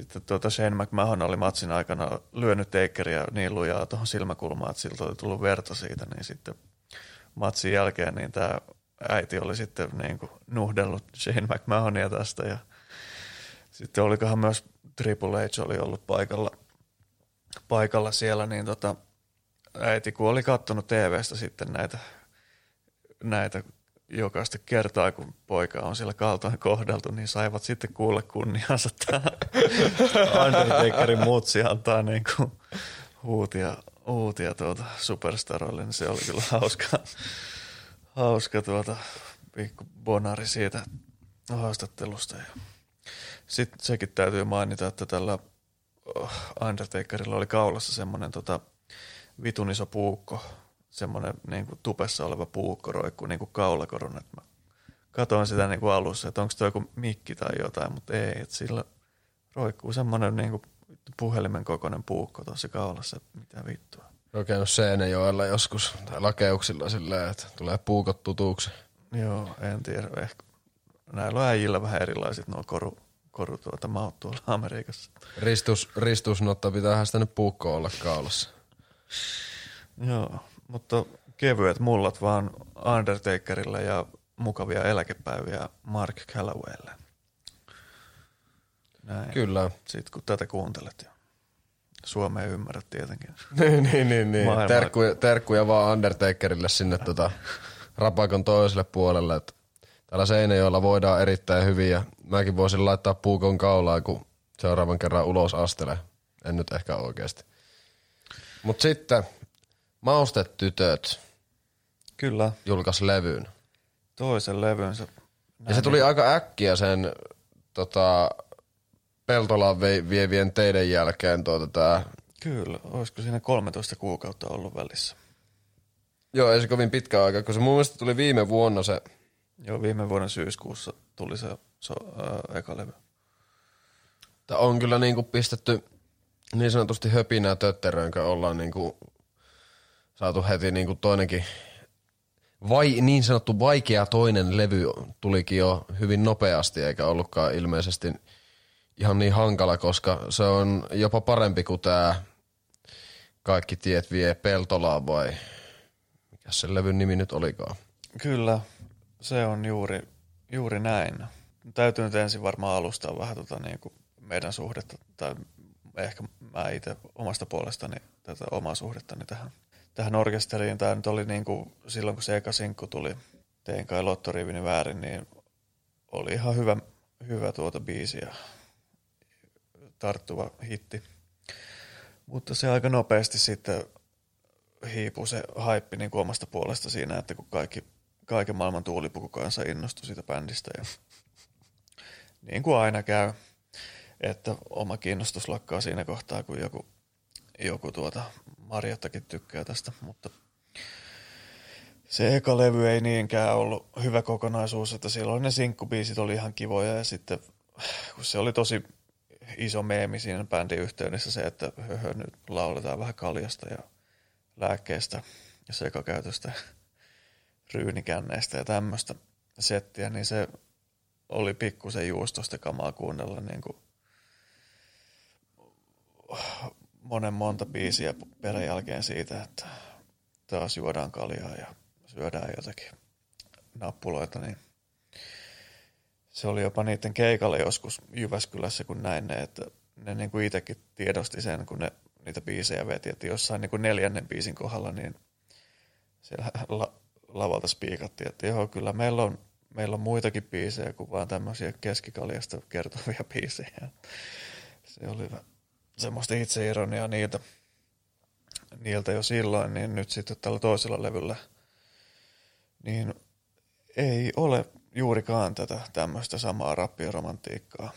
sitten tuota Shane McMahon oli matsin aikana lyönyt teikkeriä niin lujaa tuohon silmäkulmaan, että siltä oli tullut verta siitä, niin sitten matsin jälkeen niin tämä äiti oli sitten niin kuin nuhdellut Shane McMahonia tästä ja sitten olikohan myös Triple H oli ollut paikalla, paikalla siellä, niin tota, äiti kun oli kattonut TVstä sitten näitä, näitä jokaista kertaa, kun poika on siellä kaltoin kohdeltu, niin saivat sitten kuulla kunniansa tämä Undertakerin mutsi antaa niin kuin huutia, huutia tuota superstaroille, niin se oli kyllä hauska, hauska tuota pikku bonari siitä haastattelusta. Sitten sekin täytyy mainita, että tällä oh, Undertakerilla oli kaulassa semmoinen tota vitun iso puukko, semmoinen niin kuin tupessa oleva puukko roikkuu niin kuin kaulakoron. Että mä katoin sitä niin kuin alussa, että onko tuo joku mikki tai jotain, mutta ei, että sillä roikkuu semmoinen niin kuin puhelimen kokoinen puukko tuossa kaulassa, että mitä vittua. Oikein Seinäjoella joskus tai lakeuksilla silleen, että tulee puukot tutuksi. Joo, en tiedä. Ehkä näillä on äijillä vähän erilaiset nuo koru, koru tuota maut tuolla Amerikassa. Ristus, ristusnotta pitää sitä nyt puukko olla kaulassa. Joo, mutta kevyet mullat vaan Undertakerille ja mukavia eläkepäiviä Mark Callowaylle. Näin. Kyllä. Sitten kun tätä kuuntelet ja Suomea ymmärrät tietenkin. niin, niin, niin. niin. Terkkuja, terkkuja vaan Undertakerille sinne tota, rapakon toiselle puolelle. Et täällä Seinäjoella voidaan erittäin hyvin ja mäkin voisin laittaa puukon kaulaa, kun seuraavan kerran ulos astele. En nyt ehkä oikeasti. Mut sitten Maustetytöt Kyllä, julkaisi levyyn. toisen levynsä. Ja se tuli aika äkkiä sen tota, Peltolaan vie- vievien teidän jälkeen tuota tää Kyllä, olisiko siinä 13 kuukautta ollut välissä. Joo, ei se kovin pitkä aika, kun se mun mielestä tuli viime vuonna se, Joo, viime vuoden syyskuussa tuli se so, ää, eka levy. että on kyllä niinku pistetty niin sanotusti höpinää tötteröön, kun ollaan niinku saatu heti niinku toinenkin vai, niin sanottu vaikea toinen levy tulikin jo hyvin nopeasti, eikä ollutkaan ilmeisesti ihan niin hankala, koska se on jopa parempi kuin tämä Kaikki tiet vie Peltolaan vai mikä se levyn nimi nyt olikaan. Kyllä, se on juuri, juuri näin. Täytyy nyt ensin varmaan alustaa vähän tota niin kuin meidän suhdetta, tai ehkä mä itse omasta puolestani tätä omaa suhdettani tähän, tähän orkesteriin. Tämä nyt oli niin kuin, silloin, kun se eka sinkku tuli, tein kai Lottorivini väärin, niin oli ihan hyvä, hyvä tuota biisi ja tarttuva hitti. Mutta se aika nopeasti sitten hiipui se haippi niin omasta puolesta siinä, että kun kaikki, kaiken maailman tuulipuku kanssa innostui siitä bändistä. Ja niin kuin aina käy, että oma kiinnostus lakkaa siinä kohtaa, kun joku, joku tuota Marjattakin tykkää tästä, mutta se eka levy ei niinkään ollut hyvä kokonaisuus, että silloin ne sinkkubiisit oli ihan kivoja ja sitten kun se oli tosi iso meemi siinä bändin yhteydessä se, että höhö, nyt lauletaan vähän kaljasta ja lääkkeestä ja sekakäytöstä, ryynikänneistä ja tämmöistä settiä, niin se oli pikkusen juustosta kamaa kuunnella niin kuin monen monta biisiä perän jälkeen siitä, että taas juodaan kaljaa ja syödään jotakin nappuloita, niin se oli jopa niiden keikalle joskus Jyväskylässä, kun näin ne, että ne niin kuin itsekin tiedosti sen, kun ne niitä biisejä veti, että jossain niin kuin neljännen biisin kohdalla, niin siellä la, lavalta spiikattiin, että joo, kyllä meillä on, meillä on muitakin biisejä kuin vaan tämmöisiä keskikaljasta kertovia biisejä. Se oli. Semmoista itseironiaa niiltä, niiltä jo silloin, niin nyt sitten tällä toisella levyllä, niin ei ole juurikaan tätä tämmöistä samaa rappioromantiikkaa.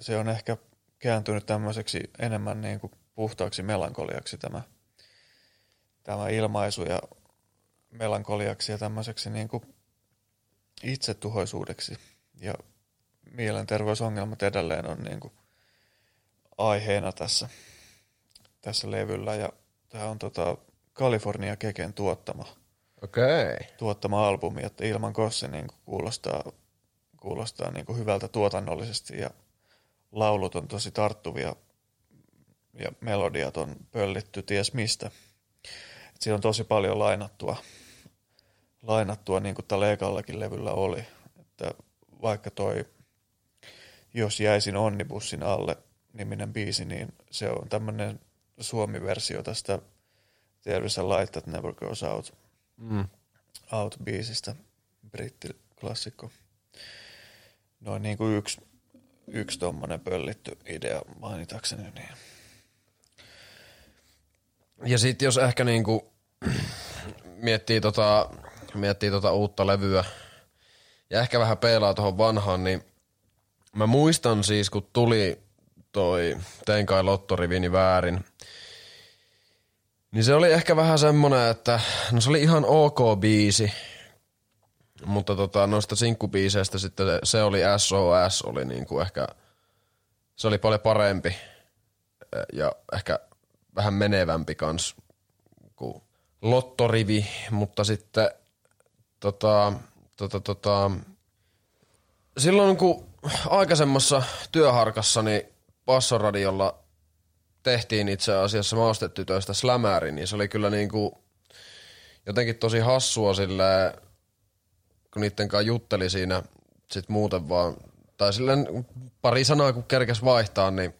Se on ehkä kääntynyt tämmöiseksi enemmän niin kuin puhtaaksi melankoliaksi tämä, tämä ilmaisu ja melankoliaksi ja tämmöiseksi niin kuin itsetuhoisuudeksi. Ja mielenterveysongelmat edelleen on niin kuin aiheena tässä, tässä levyllä. Ja tämä on tota California Keken tuottama. Okay. tuottama albumi, että ilman Kosse niin kuulostaa, kuulostaa niin kuin hyvältä tuotannollisesti ja laulut on tosi tarttuvia ja melodiat on pöllitty ties mistä. Et siinä on tosi paljon lainattua, lainattua niin kuin tällä ekallakin levyllä oli. Että vaikka toi Jos jäisin onnibussin alle niminen biisi, niin se on tämmöinen suomi-versio tästä There is a light that never goes out – Mm. Out-biisistä, brittiklassikko. Noin niin kuin yksi, yksi tommonen pöllitty idea mainitakseni. Niin. Ja sitten jos ehkä niinku miettii tota, miettii tota uutta levyä ja ehkä vähän peilaa tuohon vanhaan, niin mä muistan siis, kun tuli toi Tein kai lottorivini väärin, Niin se oli ehkä vähän semmonen, että no se oli ihan ok biisi, mutta tota, noista sinkkubiiseistä sitten se, se oli SOS, oli niinku ehkä, se oli paljon parempi ja ehkä vähän menevämpi kans kuin Lottorivi, mutta sitten tota, tota, tota, silloin kun aikaisemmassa työharkassani Passoradiolla tehtiin itse asiassa maustetytöistä slämäri, niin se oli kyllä niinku jotenkin tosi hassua sille, kun niitten kanssa jutteli siinä sit muuten vaan, tai silleen pari sanaa kun kerkes vaihtaa, niin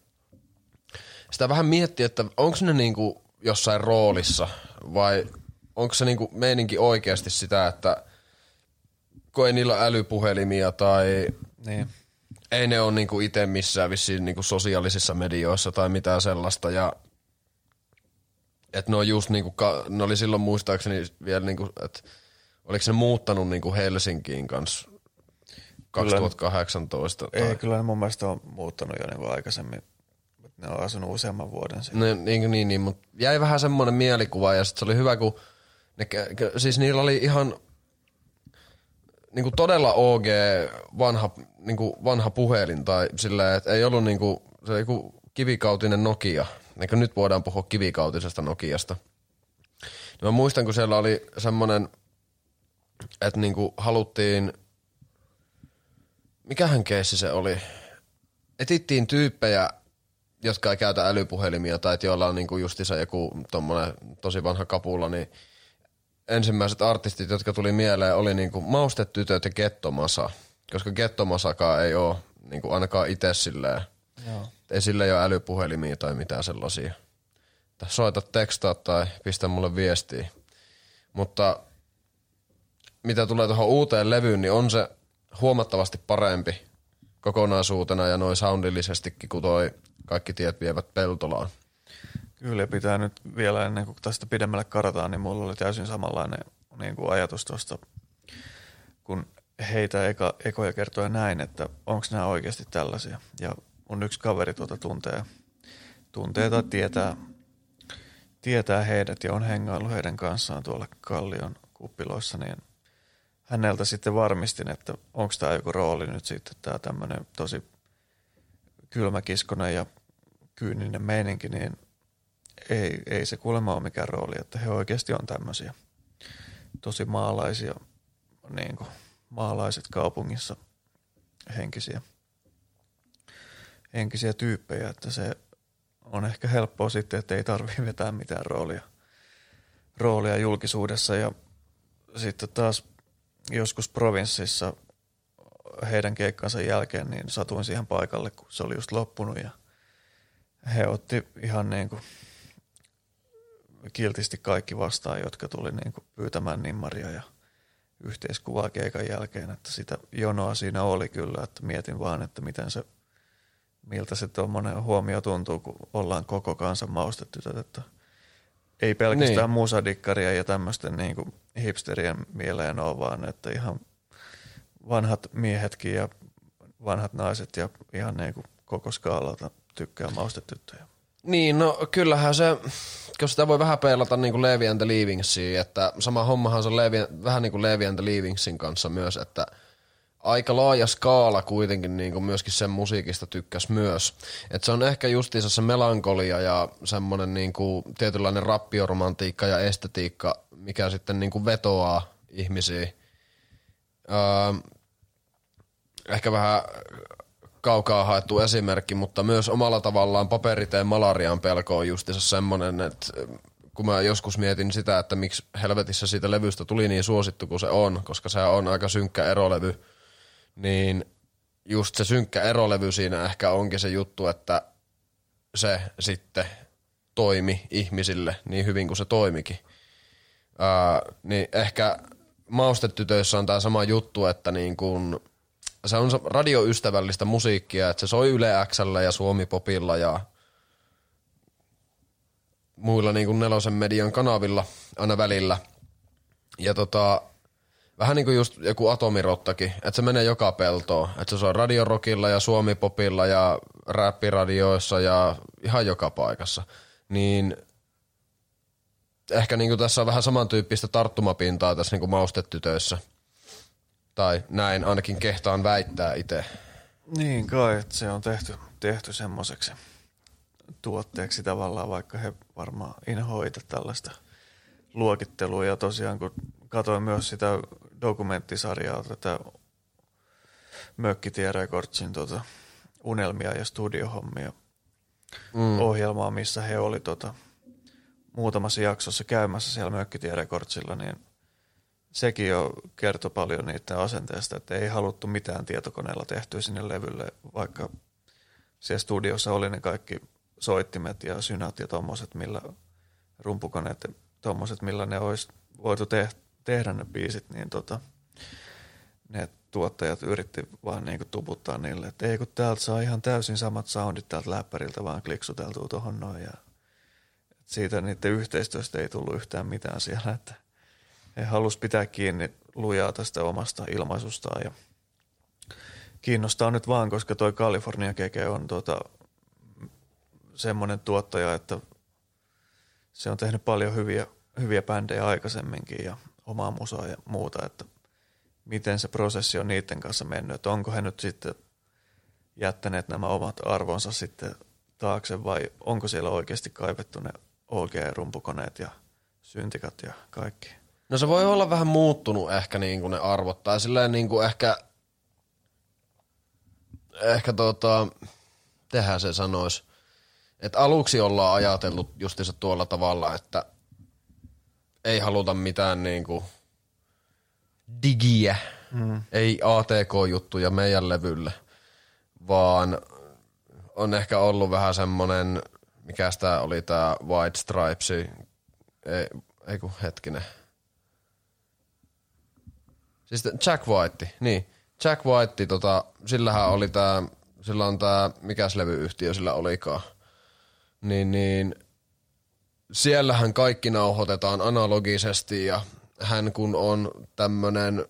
sitä vähän mietti, että onko ne niinku jossain roolissa vai onko se niinku meininki oikeasti sitä, että kun ei niillä älypuhelimia tai Niin. Ei ne ole niinku itse missään vissiin niinku sosiaalisissa medioissa tai mitään sellaista ja että ne on just niinku, ne oli silloin muistaakseni vielä niinku, että oliko ne muuttanut niinku Helsinkiin kanssa 2018 tai Ei, kyllä ne mun mielestä on muuttanut jo niin aikaisemmin. Ne on asunut useamman vuoden siinä. Ne, niin, niin, niin, mutta jäi vähän semmoinen mielikuva ja sit se oli hyvä, kun ne, siis niillä oli ihan niinku todella OG vanha, niinku vanha puhelin tai silleen, että ei ollut niinku, se joku kivikautinen Nokia. Niin nyt voidaan puhua kivikautisesta Nokiasta. Niin mä muistan, kun siellä oli semmoinen, että niinku haluttiin, mikähän keissi se oli? Etittiin tyyppejä, jotka ei käytä älypuhelimia tai joilla on niinku justiinsa joku tommonen tosi vanha kapulla, niin ensimmäiset artistit, jotka tuli mieleen, oli niinku Maustetytöt ja Gettomasa. Koska Gettomasakaan ei ole niinku ainakaan itse silleen, Joo. ei sille ole älypuhelimia tai mitään sellaisia. Soita tekstaa tai pistä mulle viestiä. Mutta mitä tulee tuohon uuteen levyyn, niin on se huomattavasti parempi kokonaisuutena ja noin soundillisestikin, kun toi kaikki tiet vievät Peltolaan. Kyllä pitää nyt vielä ennen kuin tästä pidemmälle karataan, niin mulla oli täysin samanlainen niin kuin ajatus tuosta, kun heitä eka, ekoja kertoja näin, että onko nämä oikeasti tällaisia. Ja mun yksi kaveri tuota tuntee, tuntee tai tietää, tietää heidät ja on hengaillut heidän kanssaan tuolla Kallion kuppiloissa, niin häneltä sitten varmistin, että onko tämä joku rooli nyt sitten, tämä tämmöinen tosi kylmäkiskonen ja kyyninen meininki, niin ei, ei se kuulemma ole mikään rooli, että he oikeasti on tämmöisiä tosi maalaisia, niin kuin maalaiset kaupungissa henkisiä, henkisiä tyyppejä, että se on ehkä helppoa sitten, että ei tarvitse vetää mitään roolia, roolia julkisuudessa. Ja sitten taas joskus provinssissa heidän keikkansa jälkeen niin satuin siihen paikalle, kun se oli just loppunut ja he otti ihan niin kuin kiltisti kaikki vastaan, jotka tuli niin kuin pyytämään nimmaria ja yhteiskuvaa keikan jälkeen, että sitä jonoa siinä oli kyllä, että mietin vaan, että miten se, miltä se tuommoinen huomio tuntuu, kun ollaan koko kansan maustetytöt, että ei pelkästään niin. musadikkaria ja tämmöisten niin kuin hipsterien mieleen ole, vaan että ihan vanhat miehetkin ja vanhat naiset ja ihan niin kuin koko skaalalta tykkää maustetyttöjä. Niin, no kyllähän se, kun sitä voi vähän peilata niin kuin Levi and the Leavingsiin, että sama hommahan se on Levi, vähän niin kuin Levi and the Leavingsin kanssa myös, että aika laaja skaala kuitenkin niin kuin myöskin sen musiikista tykkäs myös. Että se on ehkä justiinsa se melankolia ja semmoinen niin kuin tietynlainen rappioromantiikka ja estetiikka, mikä sitten niin kuin vetoaa ihmisiä. Öö, ehkä vähän kaukaa haettu esimerkki, mutta myös omalla tavallaan paperiteen malarian pelko on justiinsa semmoinen, että kun mä joskus mietin sitä, että miksi helvetissä siitä levystä tuli niin suosittu kuin se on, koska se on aika synkkä erolevy, niin just se synkkä erolevy siinä ehkä onkin se juttu, että se sitten toimi ihmisille niin hyvin kuin se toimikin. Ää, niin ehkä maustetytöissä on tämä sama juttu, että niin kun, se on radioystävällistä musiikkia, että se soi Yle Xllä ja Suomi Popilla ja muilla niin kuin nelosen median kanavilla aina välillä. Ja tota, vähän niin kuin just joku atomirottakin, että se menee joka peltoon. Että se soi radiorokilla ja Suomi-popilla ja räppiradioissa ja ihan joka paikassa. Niin ehkä niinku tässä on vähän samantyyppistä tarttumapintaa tässä niinku maustetytöissä. Tai näin ainakin kehtaan väittää itse. Niin kai, että se on tehty, tehty semmoiseksi tuotteeksi tavallaan, vaikka he varmaan inhoita tällaista luokittelua. Ja tosiaan kun katsoin myös sitä dokumenttisarjaa, tätä Mökkitie Recordsin tota, unelmia ja studiohommia mm. ohjelmaa, missä he oli tota, muutamassa jaksossa käymässä siellä Mökkitie Recordsilla, niin sekin jo kertoi paljon niiden asenteesta, että ei haluttu mitään tietokoneella tehtyä sinne levylle, vaikka siellä studiossa oli ne kaikki soittimet ja synät ja tommoset, millä rumpukoneet ja tommoset, millä ne olisi voitu te- tehdä ne biisit, niin tota, ne tuottajat yritti vaan niinku tuputtaa niille, että ei kun täältä saa ihan täysin samat soundit täältä läppäriltä, vaan kliksuteltuu tuohon noin ja siitä niiden yhteistyöstä ei tullut yhtään mitään siellä, että he halusi pitää kiinni lujaa tästä omasta ilmaisustaan ja kiinnostaa nyt vaan, koska toi California Keke on tota, semmoinen tuottaja, että se on tehnyt paljon hyviä, hyviä bändejä aikaisemminkin ja omaa musaa ja muuta, että miten se prosessi on niiden kanssa mennyt, että onko he nyt sitten jättäneet nämä omat arvonsa sitten taakse vai onko siellä oikeasti kaivettu ne OG-rumpukoneet ja syntikat ja kaikki. No se voi olla vähän muuttunut ehkä niin kuin ne arvot, tai silleen niin kuin ehkä, ehkä tota, tehdään se sanois, että aluksi ollaan ajatellut justiinsa tuolla tavalla, että ei haluta mitään niin kuin digiä, mm. ei ATK-juttuja meidän levylle, vaan on ehkä ollut vähän semmonen, mikä tämä oli tämä White Stripes, ei, ei kun hetkinen. Siis Jack White, niin. Jack White, tota, sillähän oli tää, sillä on tää, mikäs levyyhtiö sillä olikaan. Niin, niin siellähän kaikki nauhoitetaan analogisesti ja hän kun on tämmönen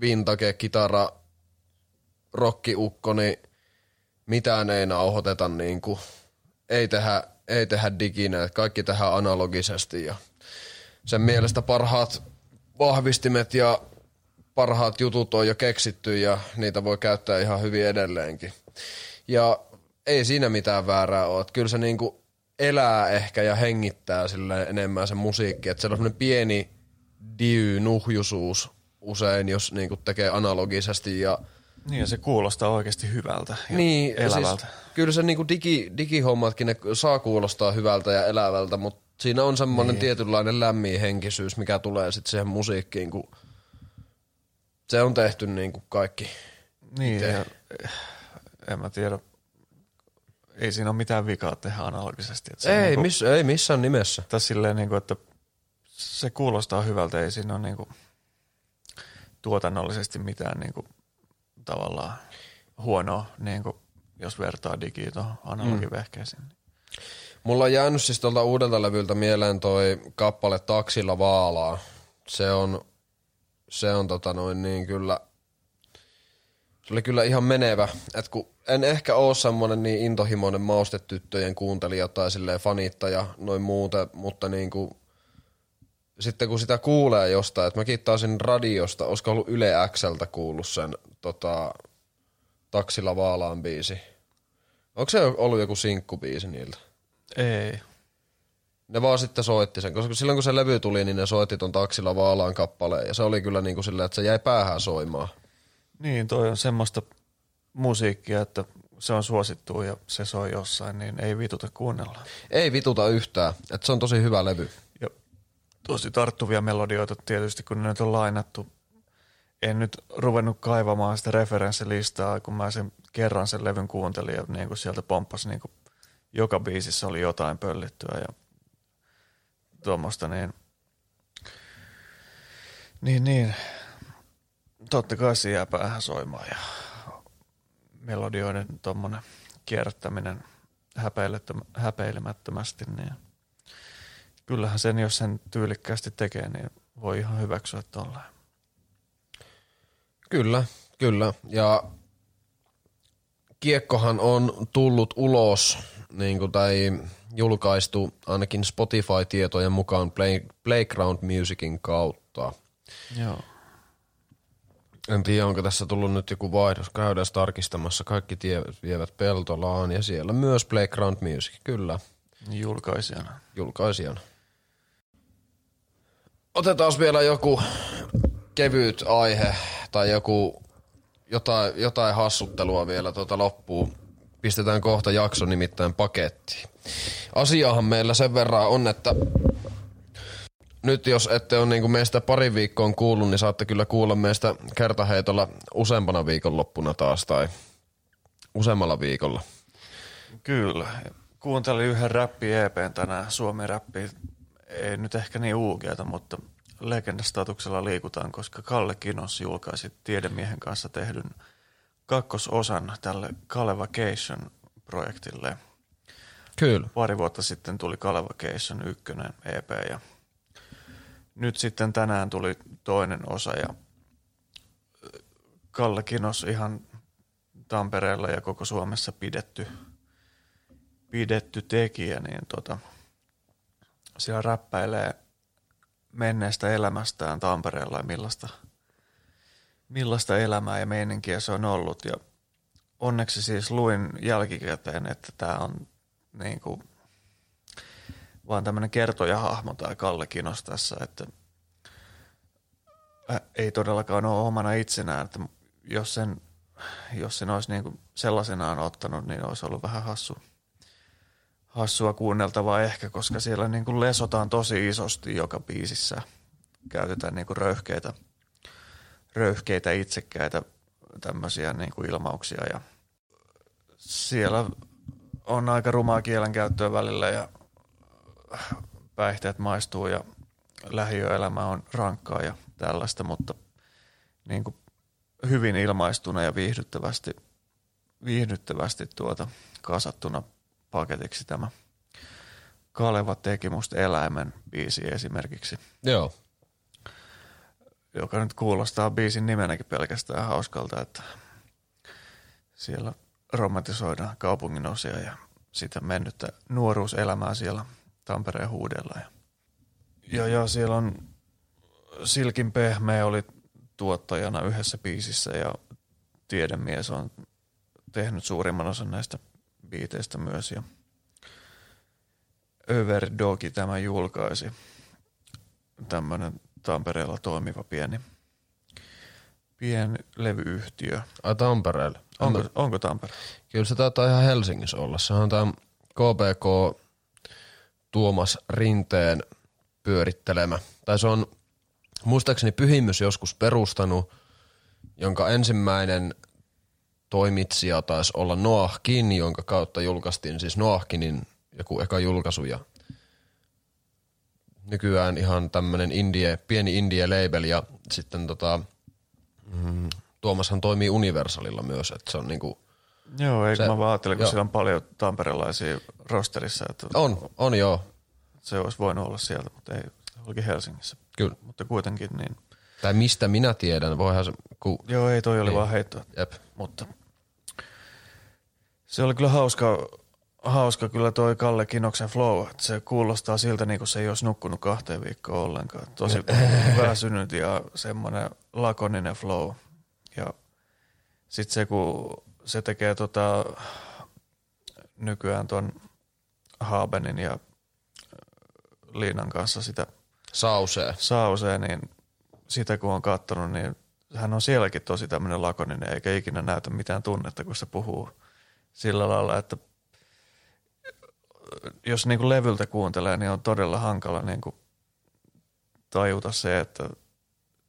vintage-kitara rokkiukko, niin mitään ei nauhoiteta niinku, ei tehdä, ei tehdä diginä, kaikki tehdään analogisesti ja sen mielestä parhaat vahvistimet ja parhaat jutut on jo keksitty ja niitä voi käyttää ihan hyvin edelleenkin. Ja ei siinä mitään väärää ole. Että kyllä se niinku elää ehkä ja hengittää sille enemmän se musiikki. Että se on semmoinen pieni diy-nuhjusuus usein, jos niinku tekee analogisesti ja niin ja se kuulostaa oikeasti hyvältä ja niin, elävältä. Siis, kyllä se niinku digi, digihommatkin ne saa kuulostaa hyvältä ja elävältä, mutta siinä on semmoinen niin. tietynlainen lämmin henkisyys, mikä tulee sitten siihen musiikkiin, kun se on tehty niin kuin kaikki. Niin, ja, en mä tiedä. Ei siinä ole mitään vikaa tehdä analogisesti. Että ei, niin kuin, miss, ei missään nimessä. Tässä silleen, niin kuin, että se kuulostaa hyvältä, ei siinä ole niin kuin, tuotannollisesti mitään niin kuin, tavallaan huonoa, niin kuin, jos vertaa digiin tuohon analogivehkeisiin. Mm. Mulla on jäänyt siis tuolta uudelta levyltä mieleen toi kappale Taksilla vaalaa. Se on se on tota noin niin kyllä, se oli kyllä ihan menevä. Et kun en ehkä ole semmonen niin intohimoinen maustetyttöjen kuuntelija tai silleen fanittaja noin muuta, mutta niin kuin, sitten kun sitä kuulee jostain, että mäkin taisin radiosta, olisiko ollut Yle Xltä kuullut sen tota, Taksilla Vaalaan biisi. Onko se ollut joku sinkkubiisi niiltä? Ei. Ne vaan sitten soitti sen, koska silloin kun se levy tuli, niin ne soitti ton taksilla vaalaan kappaleen. Ja se oli kyllä niin kuin silleen, että se jäi päähän soimaan. Niin, toi on semmoista musiikkia, että se on suosittu ja se soi jossain, niin ei vituta kuunnella. Ei vituta yhtään, että se on tosi hyvä levy. Ja tosi tarttuvia melodioita tietysti, kun ne nyt on lainattu. En nyt ruvennut kaivamaan sitä referenssilistaa, kun mä sen kerran sen levyn kuuntelin ja niin kuin sieltä pomppasi niin kuin joka biisissä oli jotain pöllittyä ja tuommoista, niin, niin, niin totta kai se jää päähän soimaan ja melodioiden tuommoinen kierrättäminen häpeilemättömästi, niin kyllähän sen, jos sen tyylikkäästi tekee, niin voi ihan hyväksyä tolleen. Kyllä, kyllä. Ja kiekkohan on tullut ulos, niin kuin, tai julkaistu ainakin Spotify-tietojen mukaan Play, Playground Musicin kautta. Joo. En tiedä, onko tässä tullut nyt joku vaihdos. Käydään tarkistamassa. Kaikki tie vievät Peltolaan ja siellä myös Playground Music, kyllä, Julkaisijana. julkaisijana. Otetaan vielä joku kevyt aihe tai joku jotain, jotain hassuttelua vielä tuota loppuun. Pistetään kohta jakso nimittäin pakettiin. Asiahan meillä sen verran on, että nyt jos ette ole niin meistä pari viikkoon kuullut, niin saatte kyllä kuulla meistä kertaheitolla useampana viikonloppuna taas tai useammalla viikolla. Kyllä. Kuuntelin yhden räppi EPn tänään, Suomi räppi. Ei nyt ehkä niin uugeata, mutta legendastatuksella liikutaan, koska Kalle Kinos julkaisi tiedemiehen kanssa tehdyn kakkososan tälle Kalevacation-projektille. Kyllä. Pari vuotta sitten tuli Kalevacation ykkönen EP ja nyt sitten tänään tuli toinen osa ja Kalle Kinos ihan Tampereella ja koko Suomessa pidetty, pidetty tekijä, niin tota, siellä räppäilee menneestä elämästään Tampereella ja millaista, millaista elämää ja meininkiä se on ollut. Ja onneksi siis luin jälkikäteen, että tämä on niin kuin vaan tämmöinen kertojahahmo tai Kalle Kinos tässä, että ä, ei todellakaan ole omana itsenään, että jos sen, jos sen olisi niin kuin sellaisenaan ottanut, niin olisi ollut vähän hassu, hassua kuunneltavaa ehkä, koska siellä niin kuin lesotaan tosi isosti joka biisissä. Käytetään niin kuin röyhkeitä, röyhkeitä itsekkäitä tämmöisiä niin kuin ilmauksia ja siellä on aika rumaa kielenkäyttöä välillä ja päihteet maistuu ja lähiöelämä on rankkaa ja tällaista, mutta niin kuin hyvin ilmaistuna ja viihdyttävästi, viihdyttävästi tuota kasattuna paketiksi tämä Kaleva teki musta eläimen biisi esimerkiksi, Joo. Joka nyt kuulostaa biisin nimenäkin pelkästään hauskalta, että siellä romantisoidaan kaupungin osia ja sitä mennyttä nuoruuselämää siellä Tampereen huudella. Ja, ja, ja siellä on Silkin Pehmeä oli tuottajana yhdessä biisissä ja tiedemies on tehnyt suurimman osan näistä biiteistä myös ja Overdogi tämä julkaisi tämmöinen Tampereella toimiva pieni, pieni levyyhtiö. Ai Tampereella. Onko, onko Tampere? Kyllä se taitaa ihan Helsingissä olla. Se on tämä KPK Tuomas Rinteen pyörittelemä. Tai se on muistaakseni Pyhimys joskus perustanut, jonka ensimmäinen toimitsija taisi olla Noahkin, jonka kautta julkaistiin siis Noahkinin joku eka julkaisu ja nykyään ihan tämmönen indie, pieni indie label ja sitten tota, mm, Tuomashan toimii Universalilla myös, että se on niinku, Joo, eikö Se- mä vaan kun siellä on paljon tamperelaisia rosterissa, että on, on joo, se olisi voinut olla sieltä, mutta ei, olikin Helsingissä. kyllä. Mutta kuitenkin niin, Tai mistä minä tiedän, voihan se, ku, joo ei toi oli Niin. vaan heitto, jep. mutta se oli kyllä hauska, hauska kyllä toi Kalle Kinoksen flow, että se kuulostaa siltä niin kuin se ei olisi nukkunut kahteen viikkoon ollenkaan. Tosi väsynyt ja semmoinen lakoninen flow. Ja sitten se, kun se tekee tota, nykyään ton Haabenin ja Liinan kanssa sitä Sausee. sauseen, niin sitä kun on katsonut, niin hän on sielläkin tosi tämmöinen lakoninen, eikä ikinä näytä mitään tunnetta, kun se puhuu sillä lailla, että jos niin kuin levyltä kuuntelee, niin on todella hankala niin kuin tajuta se, että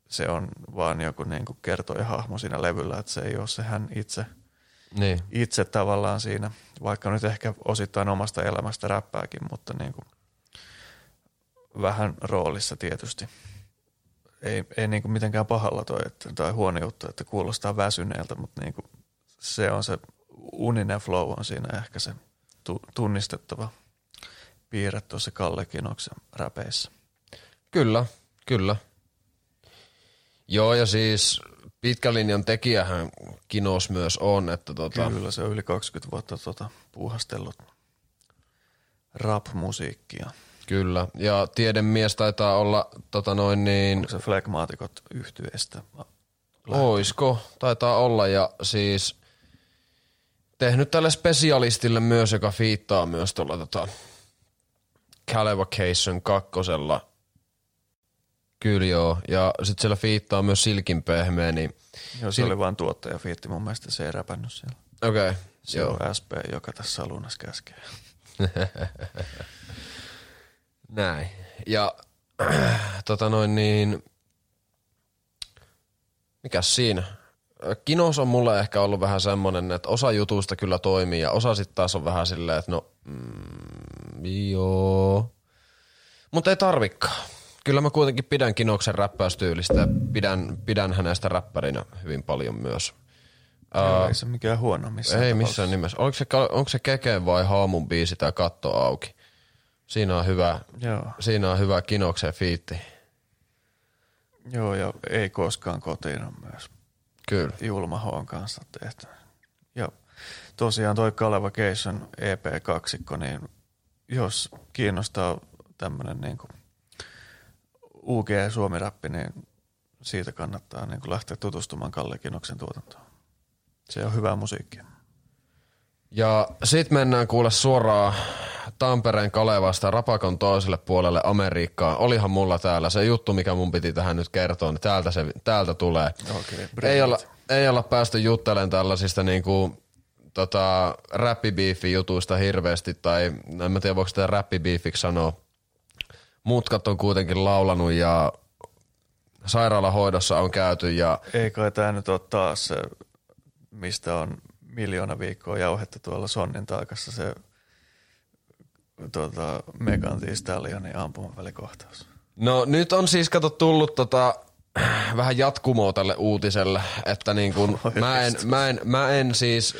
se on vaan joku niin kuin kertoja hahmo siinä levyllä, että se ei ole se hän itse, Niin. itse tavallaan siinä, vaikka nyt ehkä osittain omasta elämästä räppääkin, mutta niin kuin vähän roolissa tietysti. Ei, ei niin kuin mitenkään pahalla toi, että, tai huono juttu, että kuulostaa väsyneeltä, mutta niin kuin se on se uninen flow on siinä ehkä se tu, tunnistettava piirre tuossa Kalle Kinoksen räpeissä. Kyllä, kyllä. Joo, ja siis pitkän linjan tekijähän Kinos myös on, että tota, Kyllä se on yli 20 vuotta tota puuhastellut rap-musiikkia. Kyllä. Ja tiedemies taitaa olla tota noin niin... Onko se Flegmaatikot yhtyeestä? Oisko? Taitaa olla ja siis tehnyt tälle spesialistille myös, joka fiittaa myös tuolla tota Calivocation kakkosella. Kyllä joo. Ja sitten siellä fiittaa myös Silkin pehmeä, niin Joo, se oli vain tuottaja fiitti. Mun mielestä se ei räpännyt siellä. okei. Okay, Se joo. on SP, joka tässä lunas käskee. Näin. Ja tota noin niin, mikäs siinä? Kinos on mulle ehkä ollut vähän semmonen, että osa jutuista kyllä toimii ja osa sitten taas on vähän silleen, että no mm, joo. Mutta ei tarvikaan. Kyllä mä kuitenkin pidän Kinoksen räppäystyylistä ja pidän, pidän hänestä räppärinä hyvin paljon myös. Joo, ei se mikään huono missään Ei tapauksessa. missään nimessä. Onko se, onko se Keke vai Haamun biisi tai Katto auki? Siinä on hyvä, Joo. siinä on hyvä Kinoksen fiitti. Joo, ja ei koskaan kotiin on myös Kyllä. Julma Hoon kanssa tehty. Ja tosiaan toi Kaleva Keisson EP-kaksikko, niin jos kiinnostaa tämmöinen niin UG Suomi-räppi, niin siitä kannattaa niin lähteä tutustumaan Kalle Kinoksen tuotantoon. Se on hyvää musiikkia. Ja sit mennään kuule suoraan Tampereen Kalevasta Rapakon toiselle puolelle Amerikkaan. Olihan mulla täällä se juttu, mikä mun piti tähän nyt kertoa, niin täältä, se, täältä tulee. Okei, ei, olla, ei olla päästy juttelemaan tällaisista niinku, tota, räppibiifi-jutuista hirveästi, tai en mä tiedä voiko sitä räppibiifiksi sanoa. Mutkat on kuitenkin laulanut ja sairaalahoidossa on käyty ja Ei kai tämä nyt ole taas se, mistä on miljoona viikkoa jauhettu tuolla Sonnin taakassa se tota, Megan Thee Stallionin ampumavälikohtaus. No nyt on siis kato tullut tota, vähän jatkumoa tälle uutiselle, että niin kun, mä, en, mä, en, mä en siis,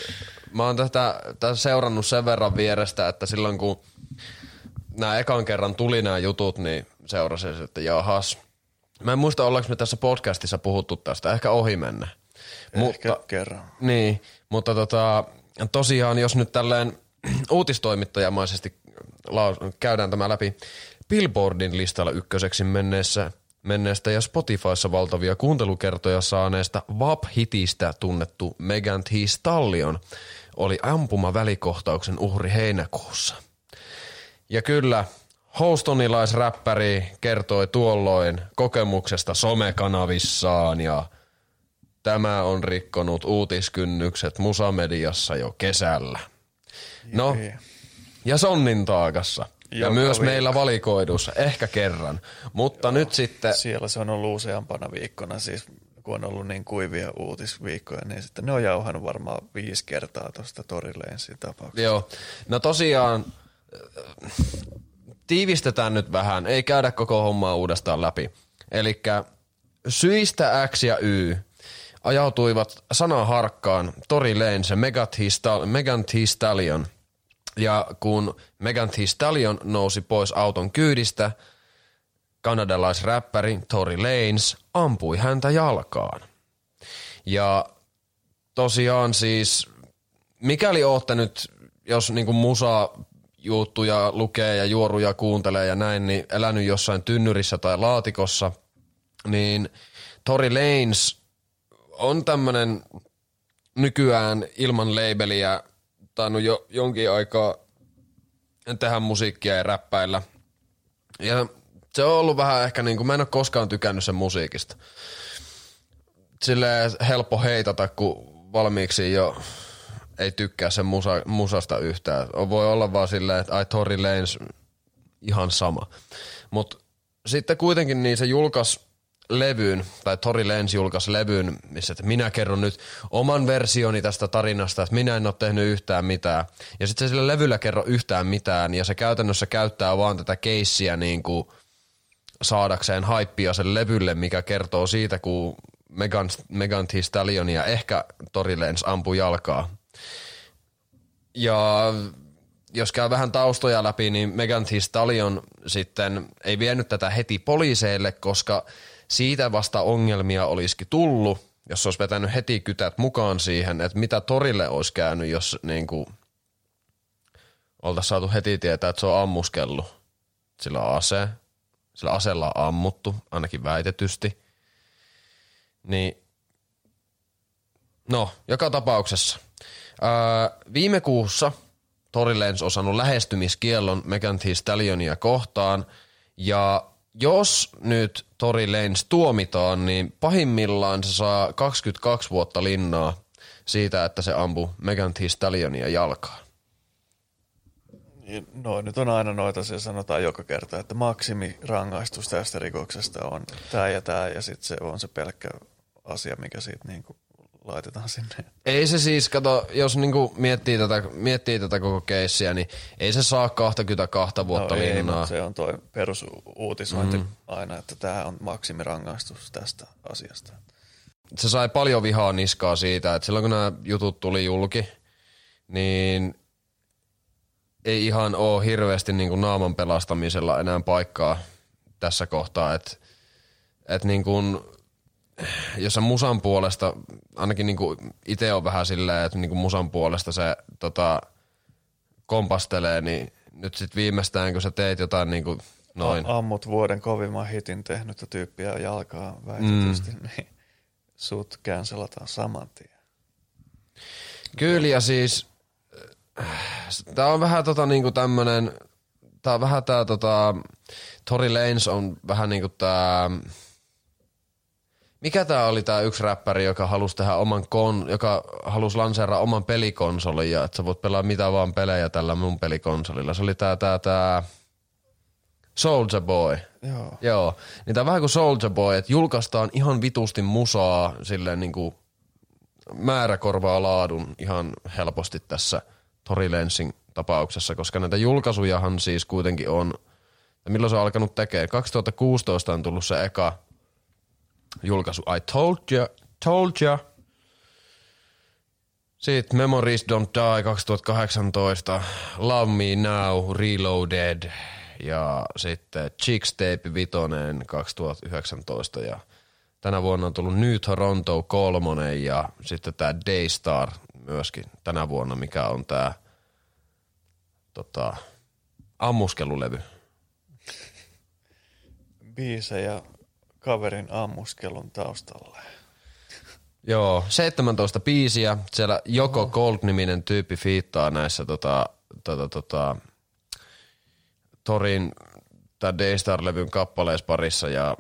mä oon tätä, tätä seurannut sen verran vierestä, että silloin kun nämä ekan kerran tuli nämä jutut, niin seurasin, että jahas. Mä en muista, ollaanko me tässä podcastissa puhuttu tästä, ehkä ohi mennä. Ehkä kerran. Niin, mutta tota, tosiaan jos nyt tälleen uutistoimittajamaisesti laus- käydään tämä läpi, Billboardin listalla ykköseksi menneessä, menneestä ja Spotifyssa valtavia kuuntelukertoja saaneesta VAP-hitistä tunnettu Megan Thee Stallion oli ampuma välikohtauksen uhri heinäkuussa. Ja kyllä, Houstonilaisräppäri kertoi tuolloin kokemuksesta somekanavissaan ja Tämä on rikkonut uutiskynnykset musamediassa jo kesällä. No. Ja Sonnin taakassa. Ja Joka myös viikko. meillä valikoidussa, ehkä kerran. Mutta nyt sitten, Siellä se on ollut useampana viikkona, siis kun on ollut niin kuivia uutisviikkoja, niin sitten ne on jauhanut varmaan viisi kertaa tuosta torille ensin tapauksessa. joo. No tosiaan, äh, tiivistetään nyt vähän, ei käydä koko hommaa uudestaan läpi. Eli syistä X ja Y ajautuivat sanaharkkaan Tori Lane, Megan Thee Stallion. Ja kun Megan Thee Stallion nousi pois auton kyydistä, kanadalaisräppäri Tori Lanez ampui häntä jalkaan. Ja tosiaan siis, mikäli ootte nyt, jos niinku musa juttuja lukee ja juoruja kuuntelee ja näin, niin elänyt jossain tynnyrissä tai laatikossa, niin Tori Lanez on tämmönen nykyään ilman labeliä tainnut jo jonkin aikaa tehdä musiikkia ja räppäillä. Ja se on ollut vähän ehkä niin kuin, mä en ole koskaan tykännyt sen musiikista. Silleen helppo heitata, kun valmiiksi jo ei tykkää sen musa, musasta yhtään. Voi olla vaan silleen, että ai Tory Lanez ihan sama. Mutta sitten kuitenkin niin se julkaisi levyn, tai Tori Lenz julkaisi levyn, missä että minä kerron nyt oman versioni tästä tarinasta, että minä en ole tehnyt yhtään mitään. Ja sitten se sillä levyllä kerro yhtään mitään, ja se käytännössä käyttää vaan tätä keissiä niin kuin saadakseen haippia sen levylle, mikä kertoo siitä, kun Megan, Megan Thee Stallion ja ehkä Tori Lenz ampui jalkaa. Ja jos käy vähän taustoja läpi, niin Megan Thee Stallion sitten ei vienyt tätä heti poliiseille, koska siitä vasta ongelmia olisikin tullut, jos olisi vetänyt heti kytät mukaan siihen, että mitä Torille olisi käynyt, jos niin kuin, oltaisiin saatu heti tietää, että se on ammuskellut. Sillä ase, sillä aseella on ammuttu, ainakin väitetysti. Niin, no, joka tapauksessa. Ää, viime kuussa Tory Lanez on saanut lähestymiskiellon Megan Thee Stallionia kohtaan, ja jos nyt Tory Lanez tuomitaan, niin pahimmillaan se saa 22 vuotta linnaa siitä, että se ampuu Megan Thee Stallionia jalkaan. No nyt on aina noita, se sanotaan joka kerta, että maksimirangaistus tästä rikoksesta on tämä ja tämä, ja sitten se on se pelkkä asia, mikä siitä niinku laitetaan sinne. Ei se siis, kato, jos niinku miettii, tätä, miettii tätä koko keissiä, niin ei se saa 22 vuotta no ei, linnaa. mutta se on toi perusuutisointi mm. aina, että tämä on maksimirangaistus tästä asiasta. se sai paljon vihaa niskaa siitä, että silloin kun nämä jutut tuli julki, niin ei ihan ole hirveästi niin kuin naaman pelastamisella enää paikkaa tässä kohtaa, että et niin kuin, jos musan puolesta, ainakin niin kuin itse on vähän silleen, että niin kuin musan puolesta se tota, kompastelee, niin nyt sitten viimeistään kun sä teet jotain niin kuin noin, Ammut vuoden kovimman hitin tehnyttä tyyppiä jalkaa väitetysti, mm. niin sut cancelataan saman tien. Kyllä ja siis tää on vähän tota niinku tämmönen, tää on vähän tää tota, Tory Lanez on vähän niinku tää, mikä tää oli tää yksi räppäri, joka halusi tehdä oman kon, joka halusi lanseeraa oman pelikonsolin ja että sä voit pelaa mitä vaan pelejä tällä mun pelikonsolilla. Se oli tää tää tää Soulja Boy. Joo. Joo. Niin tää on vähän kuin Soulja Boy, että julkaistaan ihan vitusti musaa silleen niinku määrä korvaa laadun ihan helposti tässä Tory Lenzin tapauksessa, koska näitä julkaisujahan siis kuitenkin on, milloin se on alkanut tekemään? 2016 on tullut se eka julkaisu I Told Ya, Told Ya. Sitten Memories Don't Die 2018, Love Me Now, Reloaded ja sitten Chicks Tape Vitonen 2019 ja tänä vuonna on tullut New Toronto kolmonen ja sitten tämä Daystar myöskin tänä vuonna, mikä on tämä tota, ammuskelulevy. Biisejä kaverin ammuskelun taustalle. Joo, 17 biisiä. Siellä Joko Gold-niminen tyyppi fiittaa näissä tota, tota, tota, Torin tai Daystar-levyn kappaleissa parissa ja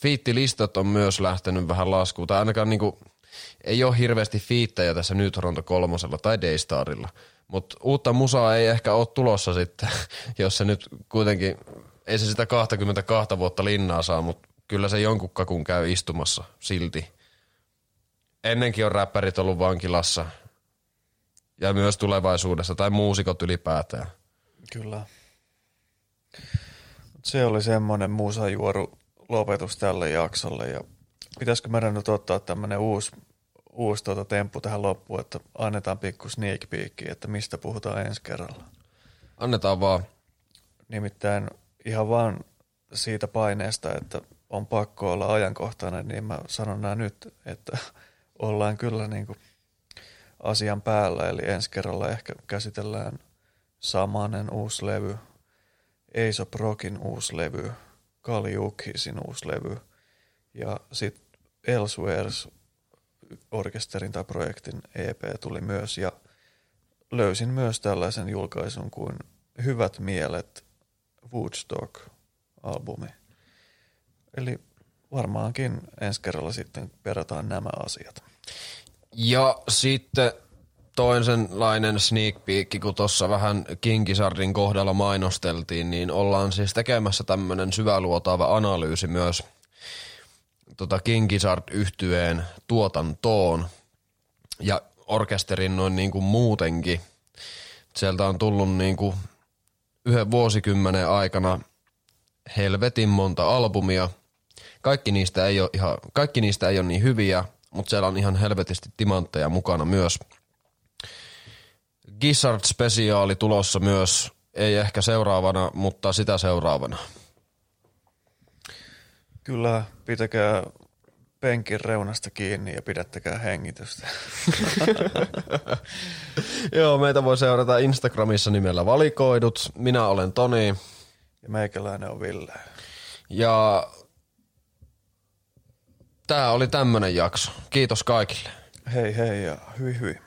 fiittilistat on myös lähtenyt vähän laskuun. Tai ainakaan niinku, ei ole hirveästi fiittejä tässä New Toronto kolmosella tai Daystarilla. Mutta uutta musaa ei ehkä ole tulossa sitten, jos se nyt kuitenkin, ei se sitä 22 vuotta linnaa saa, mutta kyllä se jonkun kakun käy istumassa silti. Ennenkin on räppärit ollut vankilassa ja myös tulevaisuudessa, tai muusikot ylipäätään. Kyllä. Mut Se oli semmoinen musajuoru lopetus tälle jaksolle ja pitäisikö meidän nyt ottaa tämmöinen uusi, uusi tuota temppu tähän loppuun, että annetaan pikku sneak peekki, että mistä puhutaan ensi kerralla. Annetaan vaan. Nimittäin ihan vaan siitä paineesta, että on pakko olla ajankohtainen, niin mä sanon nämä nyt, että ollaan kyllä niin kuin asian päällä. Eli ensi kerralla ehkä käsitellään Samanen uusi levy, Aesop Rockin uusi levy, Kali Ukhisin uusi levy ja sitten Elsewheres orkesterin tai projektin EP tuli myös ja löysin myös tällaisen julkaisun kuin Hyvät mielet Woodstock-albumi. Eli varmaankin ensi kerralla sitten perataan nämä asiat. Ja sitten toisenlainen sneak peek, kun tuossa vähän Kinkisardin kohdalla mainosteltiin, niin ollaan siis tekemässä tämmöinen syväluotaava analyysi myös tota Kinkisard yhtyeen tuotantoon ja orkesterin noin niin kuin muutenkin. Sieltä on tullut niin kuin yhden vuosikymmenen aikana helvetin monta albumia. Kaikki niistä ei ole, ihan, kaikki niistä ei ole niin hyviä, mutta siellä on ihan helvetisti timantteja mukana myös. Gizzard spesiaali tulossa myös, ei ehkä seuraavana, mutta sitä seuraavana. Kyllä, pitäkää penkin reunasta kiinni ja pidättäkää hengitystä. Joo, meitä voi seurata Instagramissa nimellä valikoidut. Minä olen Toni. Ja meikäläinen on Ville. Ja tää oli tämmönen jakso. Kiitos kaikille. Hei hei ja hyi hyi.